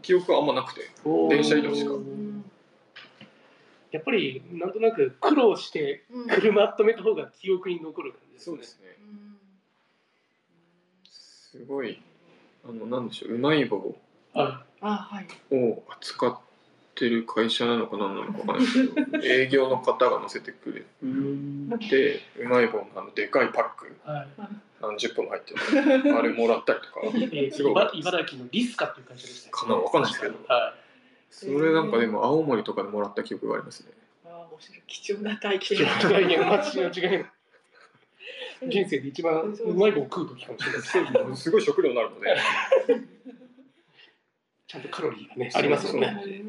記憶はあんまなくて電車移動しか。やっぱりなんとなく苦労してうん。車止めた方が記憶に残る感じですね。そうですね。うんすごいあのなんでしょううまい棒はあはい。を扱ってる会社なのか何なのかわかんないけど営業の方が乗せてくれて うまい棒のあのでかいパックはい。何十個も入ってる。あれもらったりとか。えーすごい。茨茨城のリスカっていう会社でしたよねかなわかんないですけど。はそれなんかでも青森とかでもらった記憶がありますね。あ面白い。貴重な体い験貴重な体験間違い人生で一番うまい棒を食う時かもしれないですすごい食料になるのでちゃんとカロリーがねありますよねえ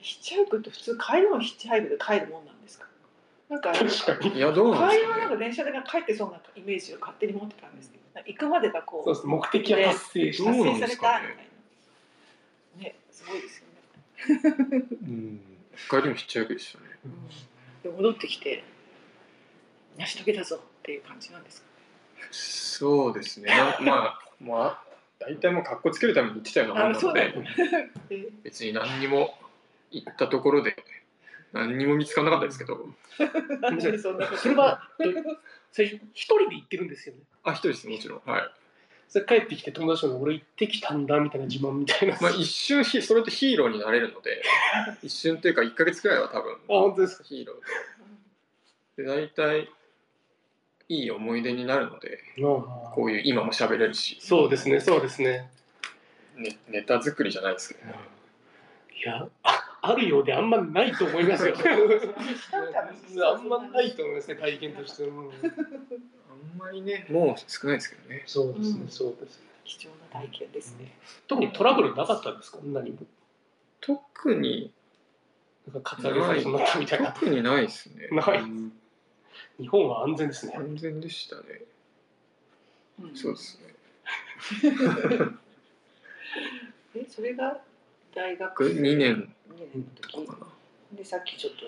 ヒッチハイクって普通帰るのヒッチハイクで帰るもんなんですか？なんか確かに。いやどうなん帰ですかね。りはなんか電車で帰ってそうなイメージを勝手に持ってたんですけど行くまでがこうそうです目的は達成したそうなん達成されたみたいな。ねすごいですよね、うん。帰りもヒッチハイクでしたね。で戻ってきて成し遂げたぞっていう感じなんですかそうですね。なまあまあ大体もう格好つけるために行ってたようなもんなので。あそうだよ え。別に何にも行ったところで何にも見つからなかったですけど。そそれは最初一人で行ってるんですよね。あ一人ですもちろん。はい。それ帰ってきて友達と俺行ってきたんだみたいな自慢みたいな。まあ一瞬ひそれとヒーローになれるので 一瞬っていうか1ヶ月くらいは多分あ本当ですか。ヒーロー。でで大体いい思い出になるのでこういう今も喋れるし、そうですねそうですね。ね、ネタ作りじゃないですけどね。いやああるようであんまないと思いますよ。あんまないと思いますね体験としてうんあんまりね。もう少ないですけどね。そうですねうん。そうですね。貴重な体験ですね、特にトラブルなかったんですか？何も。特に。なんかカツアゲされそうになったみた。いな特にないですね。ない。うん。日本は安全ですね。安全でしたね。うん。そうですね。えそれが？大学僕2年。二年の時。かなでさっきちょっと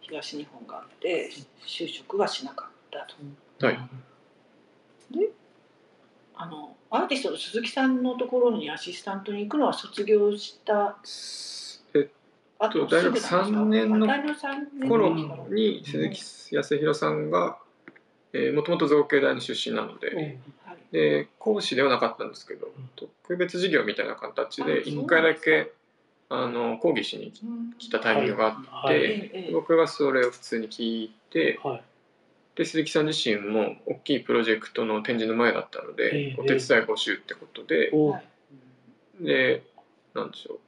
東日本があって就職はしなかったと。はい。あのアーティストの鈴木さんのところにアシスタントに行くのは卒業したえあと大学三年の大学三年頃に鈴木康弘さんがもともと造形大の出身なので、うん。はいで講師ではなかったんですけど特別授業みたいな形で1回だけあの講義しにうん来たタイミングがあって、僕がそれを普通に聞いてはい。で鈴木さん自身も大きいプロジェクトの展示の前だったので、ええお手伝い募集ってことで、でなんでしょう。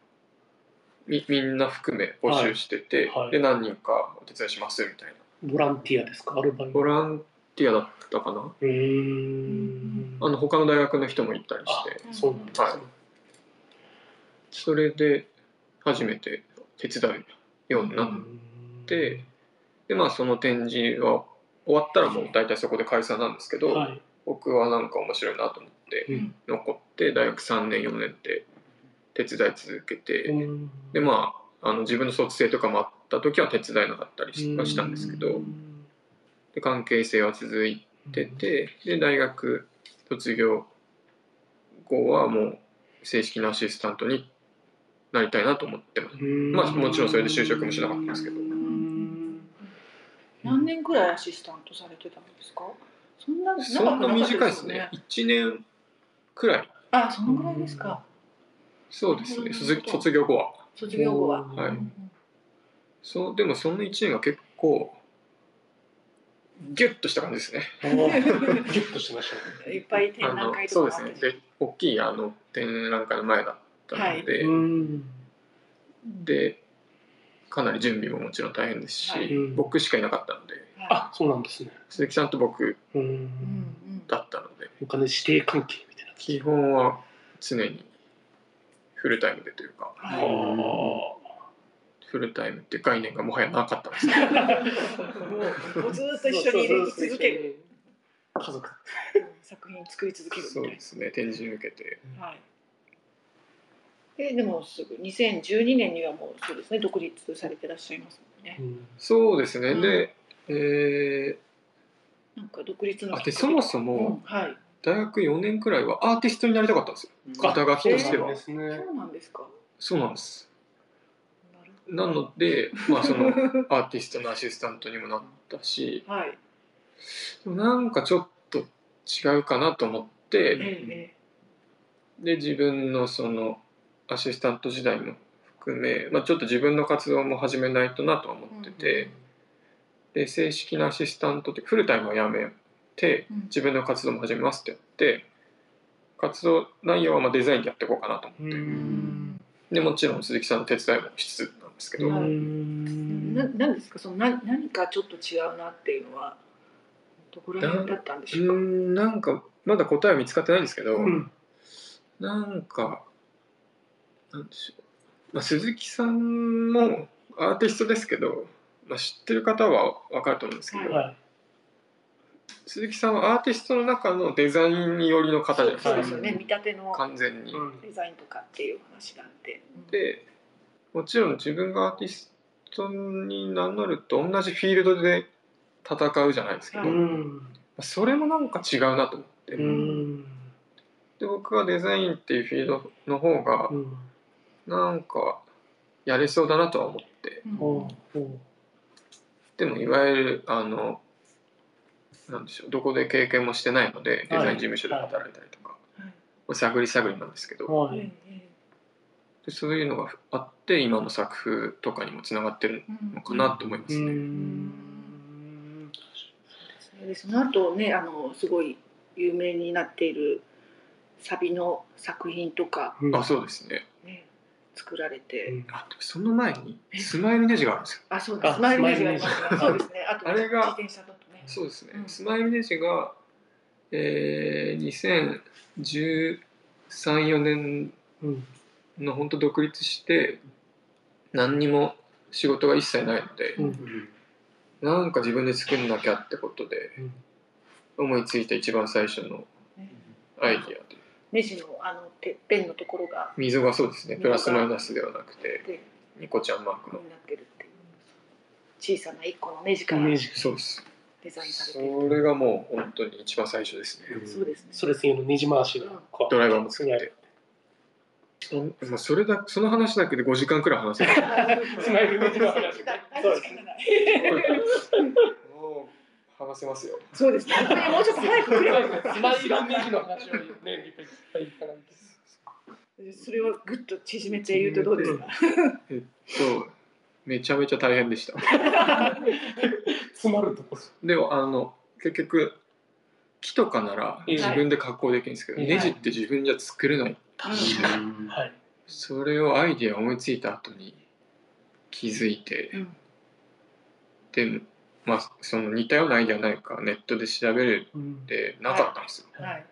みみんな含め募集してて、で何人かお手伝いしますみたいな。ボランティアですか？アルバイト。ボランティアだったかな。うー。んあの他の大学の人も行ったりあして。そうなんですね、はい。それで初めて手伝うようになって、でまあその展示は終わったらもう大体そこで解散なんですけど、はい。僕はなんか面白いなと思ってうん。残って大学3年4年って手伝い続けて、うん。でまああの自分の卒生とかもあった時は手伝えなかったりしはしたんですけどで関係性は続いててで大学卒業後はもう正式なアシスタントになりたいなと思ってます。まあもちろんそれで就職もしなかったんですけど。うん何年くらいアシスタントされてたんですか？そんな長くそんな短いですよね。1年くらい。あそのぐらいですか。そうですね。卒卒業後は。卒業後は。はい。うんそうでもその1年が結構ギュッとした感じですね。ギュッとしてましたね。いっぱい展あの覧会そうですね。で大きいあの展覧会の前だったので、うんでかなり準備ももちろん大変ですし、はい。うん。僕しかいなかったのであそうなんですね。鈴木さんと僕だったのでお金指定関係みたいな基本は常にフルタイムでというかはいフルタイムっていう概念がもはやなかったんですねもうもうずーっと一緒に生き続ける。家族。作品作り続けるみたいそうですね展示に向けて。なはいえでもすぐ2012年にはもうそうですね独立されてらっしゃいますもんね。うん。そうですね、うん。で、えなんか独立のー、あでそもそうんもはい。大学4年くらいはアーティストになりたかったんですよ。肩書きとしては、そうですね。そうなんですか。そうなんですなのでまあそのアーティストのアシスタントにもなったし。はい。でもなんかちょっと違うかなと思っえて、えで自分のそのアシスタント時代も含め、まあ、ちょっと自分の活動も始めないとなとは思ってて、で正式なアシスタントってフルタイムを辞めてうん自分の活動も始めますってやって活動内容はまあデザインでやっていこうかなと思って、うんでもちろん鈴木さんの手伝いもしつつですけど、ううんななんですか？そのな何かちょっと違うなっていうのはどこら辺だったんでしょうか？んなんかまだ答えは見つかってないんですけど、うんなんかなんでしょう、まあ、鈴木さんもアーティストですけど、まあ、知ってる方は分かると思うんですけど、はい鈴木さんはアーティストの中のデザインによりの方じゃないですか？そうですよね。見立ての完全に。うんデザインとかっていう話があって。うんでもちろん自分がアーティストに名乗ると同じフィールドで戦うじゃないですけど、それもなんか違うなと思って、うん。で僕はデザインっていうフィールドの方がうん。なんかやれそうだなとは思って。でもいわゆるあのなんでしょうどこで経験もしてないのでデザイン事務所で働いたりとか、はい。探り探りなんですけど、うはい。ええでそういうのがあって今の作風とかにもつながってるうんのかなと思いますね。うん。でその後ねあのすごい有名になっているサビの作品とか、うん。あそうですね。ね、作られて、うん。あその前にスマイルネジがあるんですよ。あそうです。あスマイルネジがありまそうですね。あとあれが自転車だとね。そうですね、うん。スマイルネジが、えー、2013-4年うんの本当独立して何にも仕事が一切ないので、うんなんか自分で作んなきゃってことで思いついた一番最初のねアイディアで。ネジのあのてっぺんのところが。溝がそうですね。プラスマイナスではなくてでニコちゃんマークの。こうなってるっていう。小さな一個のネジからそうです。ザインされそているれがもう本当に一番最初ですね。そうですね。それ専用のネジ回しがドライバーも作って。にあるそんまあ、それだその話だけで5時間くらい話せる。スマイルネジの話そうですもう話せますよ。そうですね。もうちょっと早く来れば。スマイルネジの話をねいっぱいいっぱいいそれをぐっと縮めて言うとどうですか、えっとめちゃめちゃ大変でした。詰まるところでもあの結局木とかならええ自分で加工できるんですけど、はい。ネジって自分じゃ作れない、はい。それをアイディア思いついた後に気づいて、うん。でまあその似たようなアイディアないかネットで調べるうん。ってなかったんですよ、はい。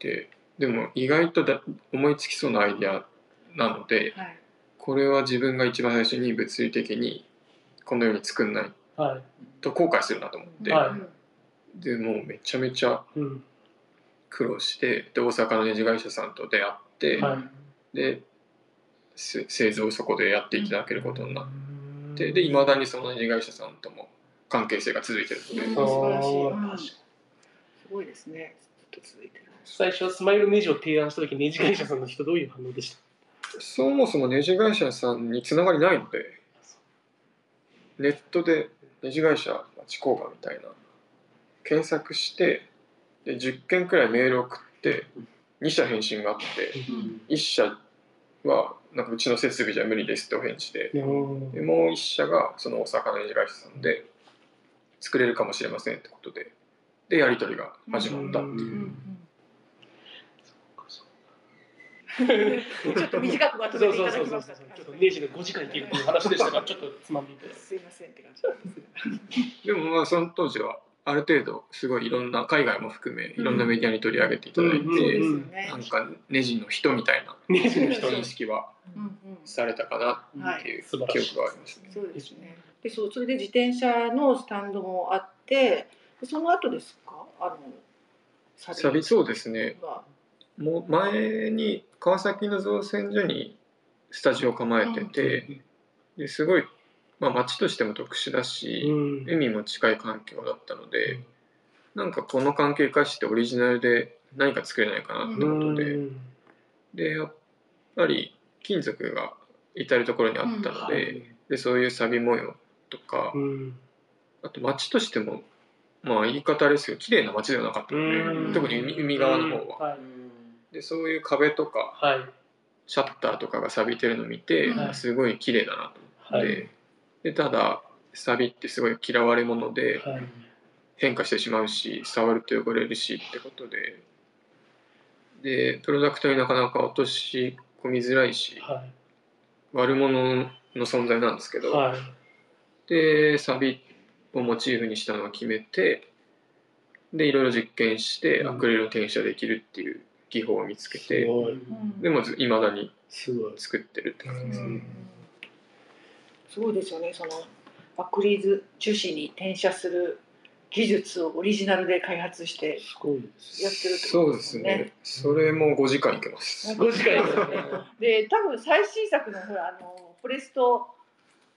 ででも意外とだ思いつきそうなアイディアなのではい。これは自分が一番最初に物理的にこのように作んないはい。と後悔するなと思って、でもうめちゃめちゃうん苦労してで大阪のネジ会社さんと出会って、はい。でせ製造をそこでやっていただけることになって、うん。でいまだにそのネジ会社さんとも関係性が続いてるので、うん。素晴らしい。うすごいですねずっと続いてる最初スマイルネジを提案した時ネジ会社さんの人どういう反応でした？そもそもネジ会社さんにつながりないのでネットでネジ会社町工場みたいな検索してで10件くらいメール送って2社返信があって1社はなんかうちの設備じゃ無理ですってお返事でうんでもう1社がその大阪のネジ会社さんで作れるかもしれませんってことででやり取りが始まったっていう。ちょっと短くまとそめていうそうそうそうただきましたちょっとネジで5時間いけるっていう話でしたからちょっとつまんでいただいて。すいませんって感じです。でもまあその当時はある程度すごいいろんな海外も含めいろんなメディアに取り上げていただいて、なんかネジの人みたいなネジの人認識はされたかなっていう記憶がありますね。そうですね。でそうそれで自転車のスタンドもあってでその後ですか？あのササビそうですね。が。もう前に川崎の造船所にスタジオを構えてて、ですごい、まあ、街としても特殊だし、うん。海も近い環境だったので、なんかこの関係生かしてオリジナルで何か作れないかなってことで、うん。でやっぱり金属が至る所にあったので,、でそういう錆模様とか、うん。あと街としてもまあ言い方ですけど綺麗な街ではなかったので、うん。特に海海側の方は。はい。でそういう壁とかはい。シャッターとかが錆びてるのを見て、はい。すごい綺麗だなと思って、はいでただ錆ってすごい嫌われ者ではい。変化してしまうし触ると汚れるしってことで。でプロダクトになかなか落とし込みづらいしはい。悪者の存在なんですけど、はい。でサビをモチーフにしたのを決めてでいろいろ実験してうん。アクリルを転写できるっていう技法を見つけすて、うんでもいまだにすごい。作ってるって感じですね。うんすごいですよね。そのアクリル樹脂に転写する技術をオリジナルで開発してすごいですやってるってそうでことですすね。ね。それも5時間いけます。5時間ですよね。で多分最新作のほらあのフォレスト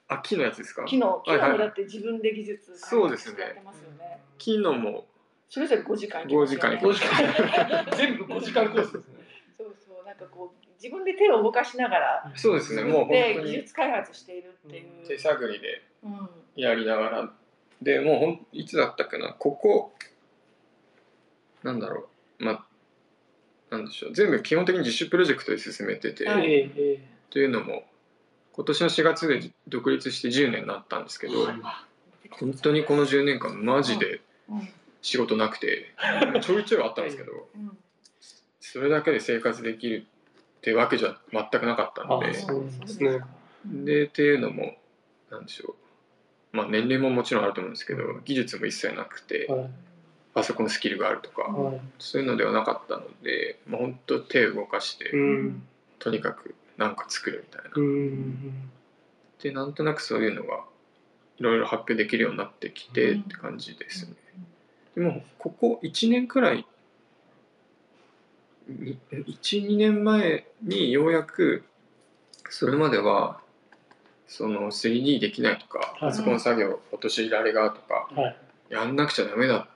あ、木のやつですか？木の木のもだって自分で技術そうですね。開発してやってますよね。木のも。それぞれ5時間5時間いけ5ます。時 間全部5時間コースですね。そうそう。なんかこう自分で手を動かしながらそうですね、もう本で当に。技術開発しているっていう、手探りでうん。やりながら、でもうほんいつだったっけな、ここ、なんだろう、まあ、なんでしょう、全部基本的に自主プロジェクトで進めてて、はい。というのも、今年の4月で独立して10年になったんですけど、本当にこの10年間、マジでうん仕事なくて、ちょいちょいあったんですけど、うん。それだけで生活できるってわけじゃ全くなかったので。ですね。でっていうのもなんでしょう。まあ年齢ももちろんあると思うんですけど技術も一切なくてえはい。パソコンスキルがあるとかはい。そういうのではなかったので、まあ、本当手を動かしてうん。とにかく何か作るみたいな。うんでなんとなくそういうのがいろいろ発表できるようになってきてって感じですね。でもここ1年くらい12年前にようやくそれまではその 3D できないとかはい。パソコン作業落とし入れがとかはい。やんなくちゃダメだっ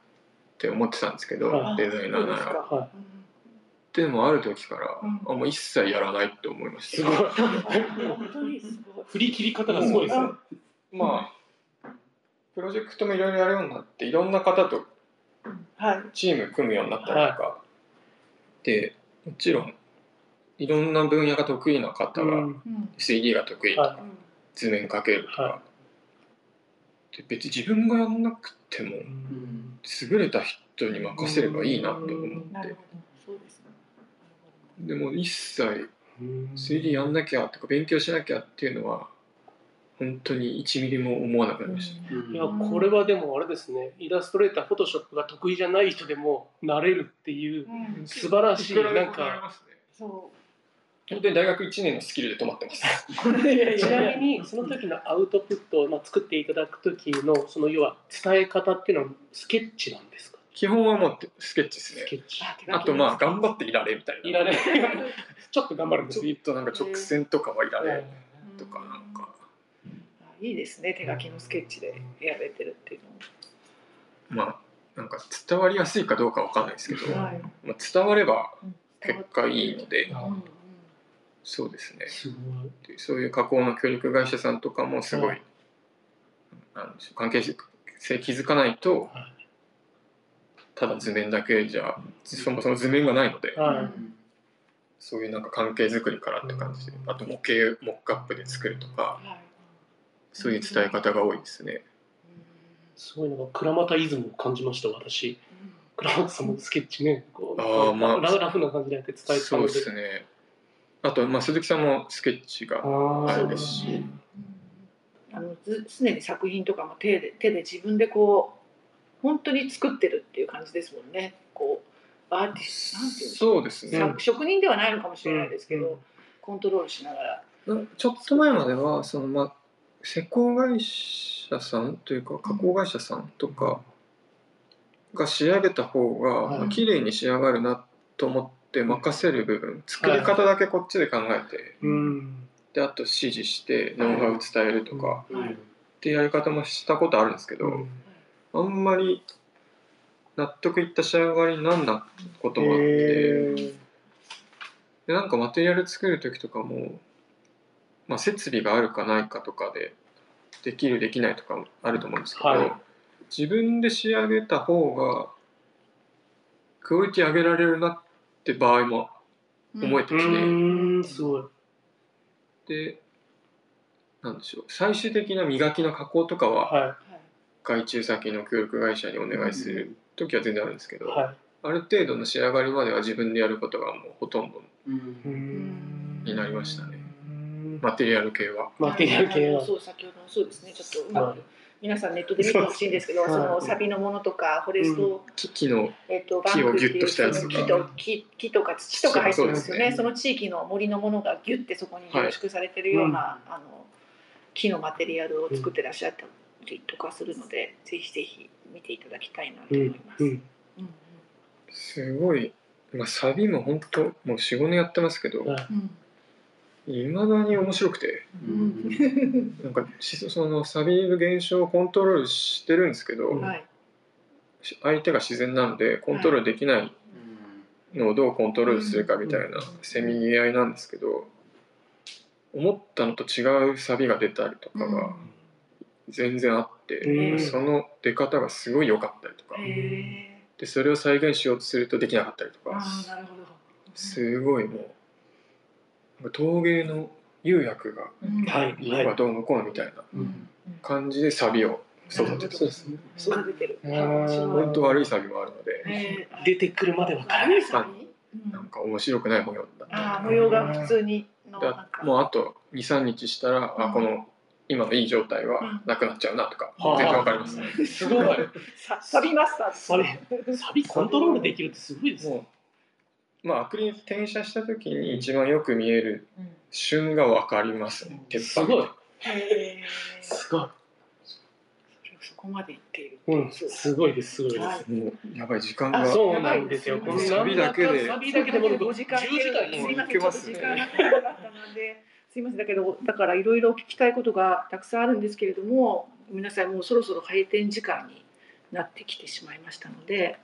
て思ってたんですけど、はい。デザイナーなら。でもある時から、うん。あもう一切やらないって思いました。振り切り方がすごいですね。まあプロジェクトもいろいろやるようになっていろんな方とはい。チーム組むようになったりとか、でもちろんいろんな分野が得意な方がうん。うん 3D が得意とか、は図面描けるとか、はで別に自分がやんなくてもうん。優れた人に任せればいいなと思って。うですね。でも一切うん。3D やんなきゃとか勉強しなきゃっていうのは本当に1ミリも思わなくなりました、いやこれはでもあれですね。イラストレーターフォトショップが得意じゃない人でもなれるっていううん。素晴らしいくらでもなんかなりますねそ本当に大学1年のスキルで止まってます。ちなやみにその時のアウトプットをまあ作っていただく時のその要は伝え方っていうのはスケッチなんですか？基本はもうスケッチですね。スケッチ。あとまあ頑張っていられみたいな。いられちょっと頑張るんですちょっとなんか直線とかはいられうんとか。なん。かいいですね手書きのスケッチでやられてるっていうまあなんか伝わりやすいかどうかわかんないですけど、のはい。まあ、伝わればうん。結果いいのであうんうん。そうですね。すごい。でそういう加工の協力会社さんとかもすごい、はい。なんでしょう関係性気づかないとはただ図面だけじゃそもそも図面がないのではい。そういうなんか関係づくりからって感じであと模型モックアップで作るとかはいそういう伝え方が多いですね。すごいのが倉俣イズムを感じました私。倉俣さんもスケッチねこうあーまあララフな感じでやって伝えてたので。そうですね。あと、まあ、鈴木さんもスケッチがあー。あれですし。うんあのず常に作品とかも手で手で自分でこう本当に作ってるっていう感じですもんね。こうアーティストなんていうそうですね、作職人ではないのかもしれないですけど、うん。コントロールしながら、なちょっと前まではその、まあ、施工会社さんというか加工会社さんとかが仕上げた方が、はい。まあ綺麗に仕上がるなと思っって任せる部分作り方だけこっちで考えて、うん。であと指示してノウハウ伝えるとかってい。うやり方もしたことあるんですけど、うん。あんまり納得いった仕上がりになんなこともあって、でなんかマテリアル作る時とかも、まあ、設備があるかないかとかでできるできないとかもあると思うんですけど、はい。自分で仕上げた方がクオリティ上げられるなって場合も思えてうきて、ーんすごい。でなんでしょう。最終的な磨きの加工とかはは外注先の協力会社にお願いする時は全然あるんですけど、い。はある程度の仕上がりまでは自分でやることがもうほとんどになりましたね。うんマテリアル系は。マテリアル系は。そう先ほどのそうですね。ちょっとうまはい。く皆さんネットで見てほしいんですけどはいそのサビのものとかフォレスト、木木のえっとバ木をンクっていうギュッとしたやつ。そとかの木と木木とか土とか入ってるんですよね。その地域の森のものがギュッてそこに凝縮されてるような、あの木のマテリアルを作ってらっしゃったりとかするので、ぜひぜひ見ていただきたいなとうん思います。うん。うん。すごい、まあ、サビも本当もう45年やってますけどはいいまだに面白くて。うん。なんかしそのサビの現象をコントロールしてるんですけど、うん。はい。し相手が自然なのでコントロールできないのをどうコントロールするかみたいなせめぎ合いなんですけど思ったのと違うサビが出たりとかが全然あって、うんその出方がすごい良かったりとか。でそれを再現しようとするとできなかったりとあか。すごいもう陶芸の釉薬が色がどうのこうのみたいなうん。感じでサビを育ててる。なるほど育ててる。本当悪いサビもあるので出てくるまでわからない。悪いサビうん。なんか面白くない模様だった。ああ模様が普通にもうあと23日したら、うん。あこの今のいい状態はなくなっちゃうなとか、はあ。全然わかります、すごい。さサビマスターサビサビコントロールできるってすごいですねまあアクリル転写した時に一番よく見えるうん旬がわかります。ね鉄板。すごい。すごい。そこまでいっている。うん。すごいですすごいです。はい。もうやばい時間あがそうなんですよ。このサビだけで。サビだけでもう5時間10時間すみませんいけますね。ちょっと時間が足りなかったのですいません。だけどだからいろいろ聞きたいことがたくさんあるんですけれどもごめんなさいもうそろそろ閉店時間になってきてしまいましたので、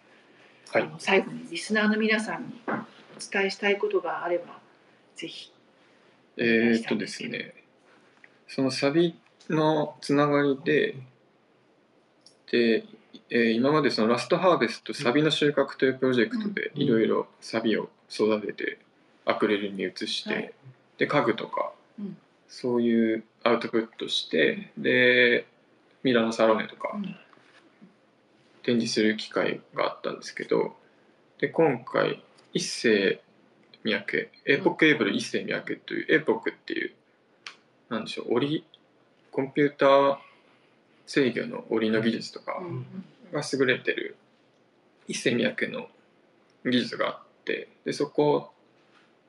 はい。あの最後にリスナーの皆さんにお伝えしたいことがあればぜひ。えーっとですねそのサビのつながりでで、えー今までそのラストハーベストサビの収穫というプロジェクトでうん。いろいろサビを育ててアクリルに移して、はい。で家具とか、うん。そういうアウトプットしてでミラノサロネとかうん。展示する機会があったんですけどで今回一世三宅。エーポックエイブル一世三宅というエーポックっていうなんでしょう折りコンピューター制御の折りの技術とかうん。が優れてる一世三宅の技術があってでそこ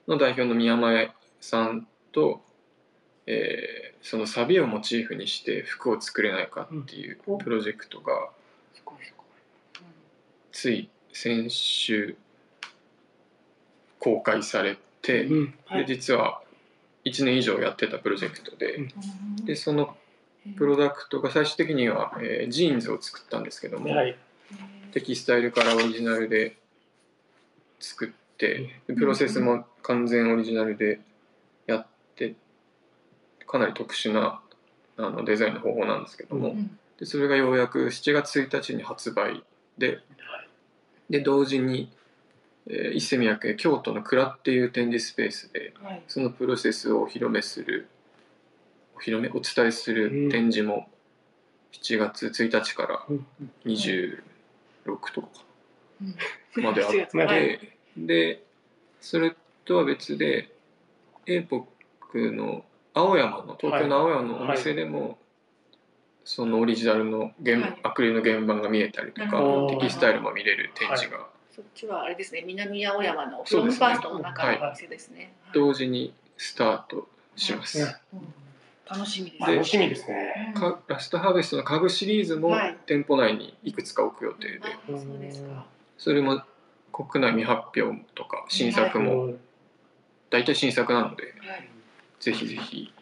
の代表の宮前さんと、えーそのサビをモチーフにして服を作れないかっていううん。プロジェクトがつい先週公開されて、うん。はい。で実は1年以上やってたプロジェクトで,、うん。でそのプロダクトが最終的には、えージーンズを作ったんですけども、はい。テキスタイルからオリジナルで作ってでプロセスも完全オリジナルでやってかなり特殊なあのデザインの方法なんですけども、うん。でそれがようやく7月1日に発売でで同時に、えー、伊勢宮家京都の蔵っていう展示スペースではい。そのプロセスをお披露目するお披露目お伝えする展示も7月1日からうん26とかうん。まであっ7月はいてでそれとは別でエーポックの青山の東京の青山のお店でも、そのオリジナルの原、はい。アクリルの原版が見えたりとかテキスタイルも見れる展示がそっちはあれですね南青山のフロムファーストの中のお店ですね。はい。同時にスタートします。うん。うん。楽しみです。で楽しみですね。ラストハーベストの家具シリーズもはい。店舗内にいくつか置く予定で、あそうですか。それも国内未発表とか新作もうん大体新作なのではい。ぜひぜひ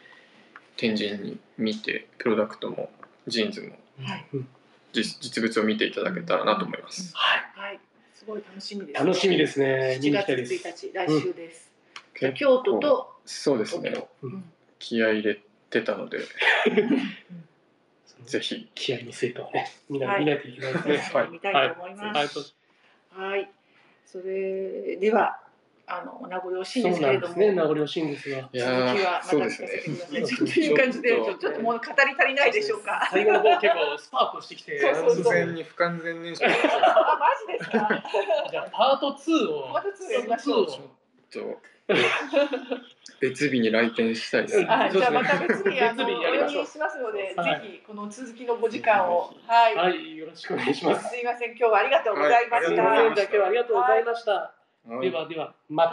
展示に見てプロダクトもジーンズも実実物を見ていただけたらなと思います。はい。はい、すごい楽しみです、楽しみですね。見7月に行きたいです。1日、来週です。じゃあ結京都とそうですね。うん。うん。気合い入れてたのでぜひ。気合ね、みんなはい。見ないといけないですね。はい。見たいと思います。はい、はい、それではあの名残惜しいんですけれども、なんですね。名残惜しいんですが。い続きやはまたですね。という感じで、ちょちょっともう語り足りないでしょうか。最後の方結構スパークしてきて。そうそうそう完全に不完全燃焼あ、マジですか？じゃあパート2を。パート2やりましょうパート2をと別日に来店したいです。はい、じゃあまた別にあの別日やお呼びしますので、はいぜひこの続きのお時間を、はい、はい、よろしくお願いします。すいません、今日はありがとうございました。はありがとうございました。はいではでは、ま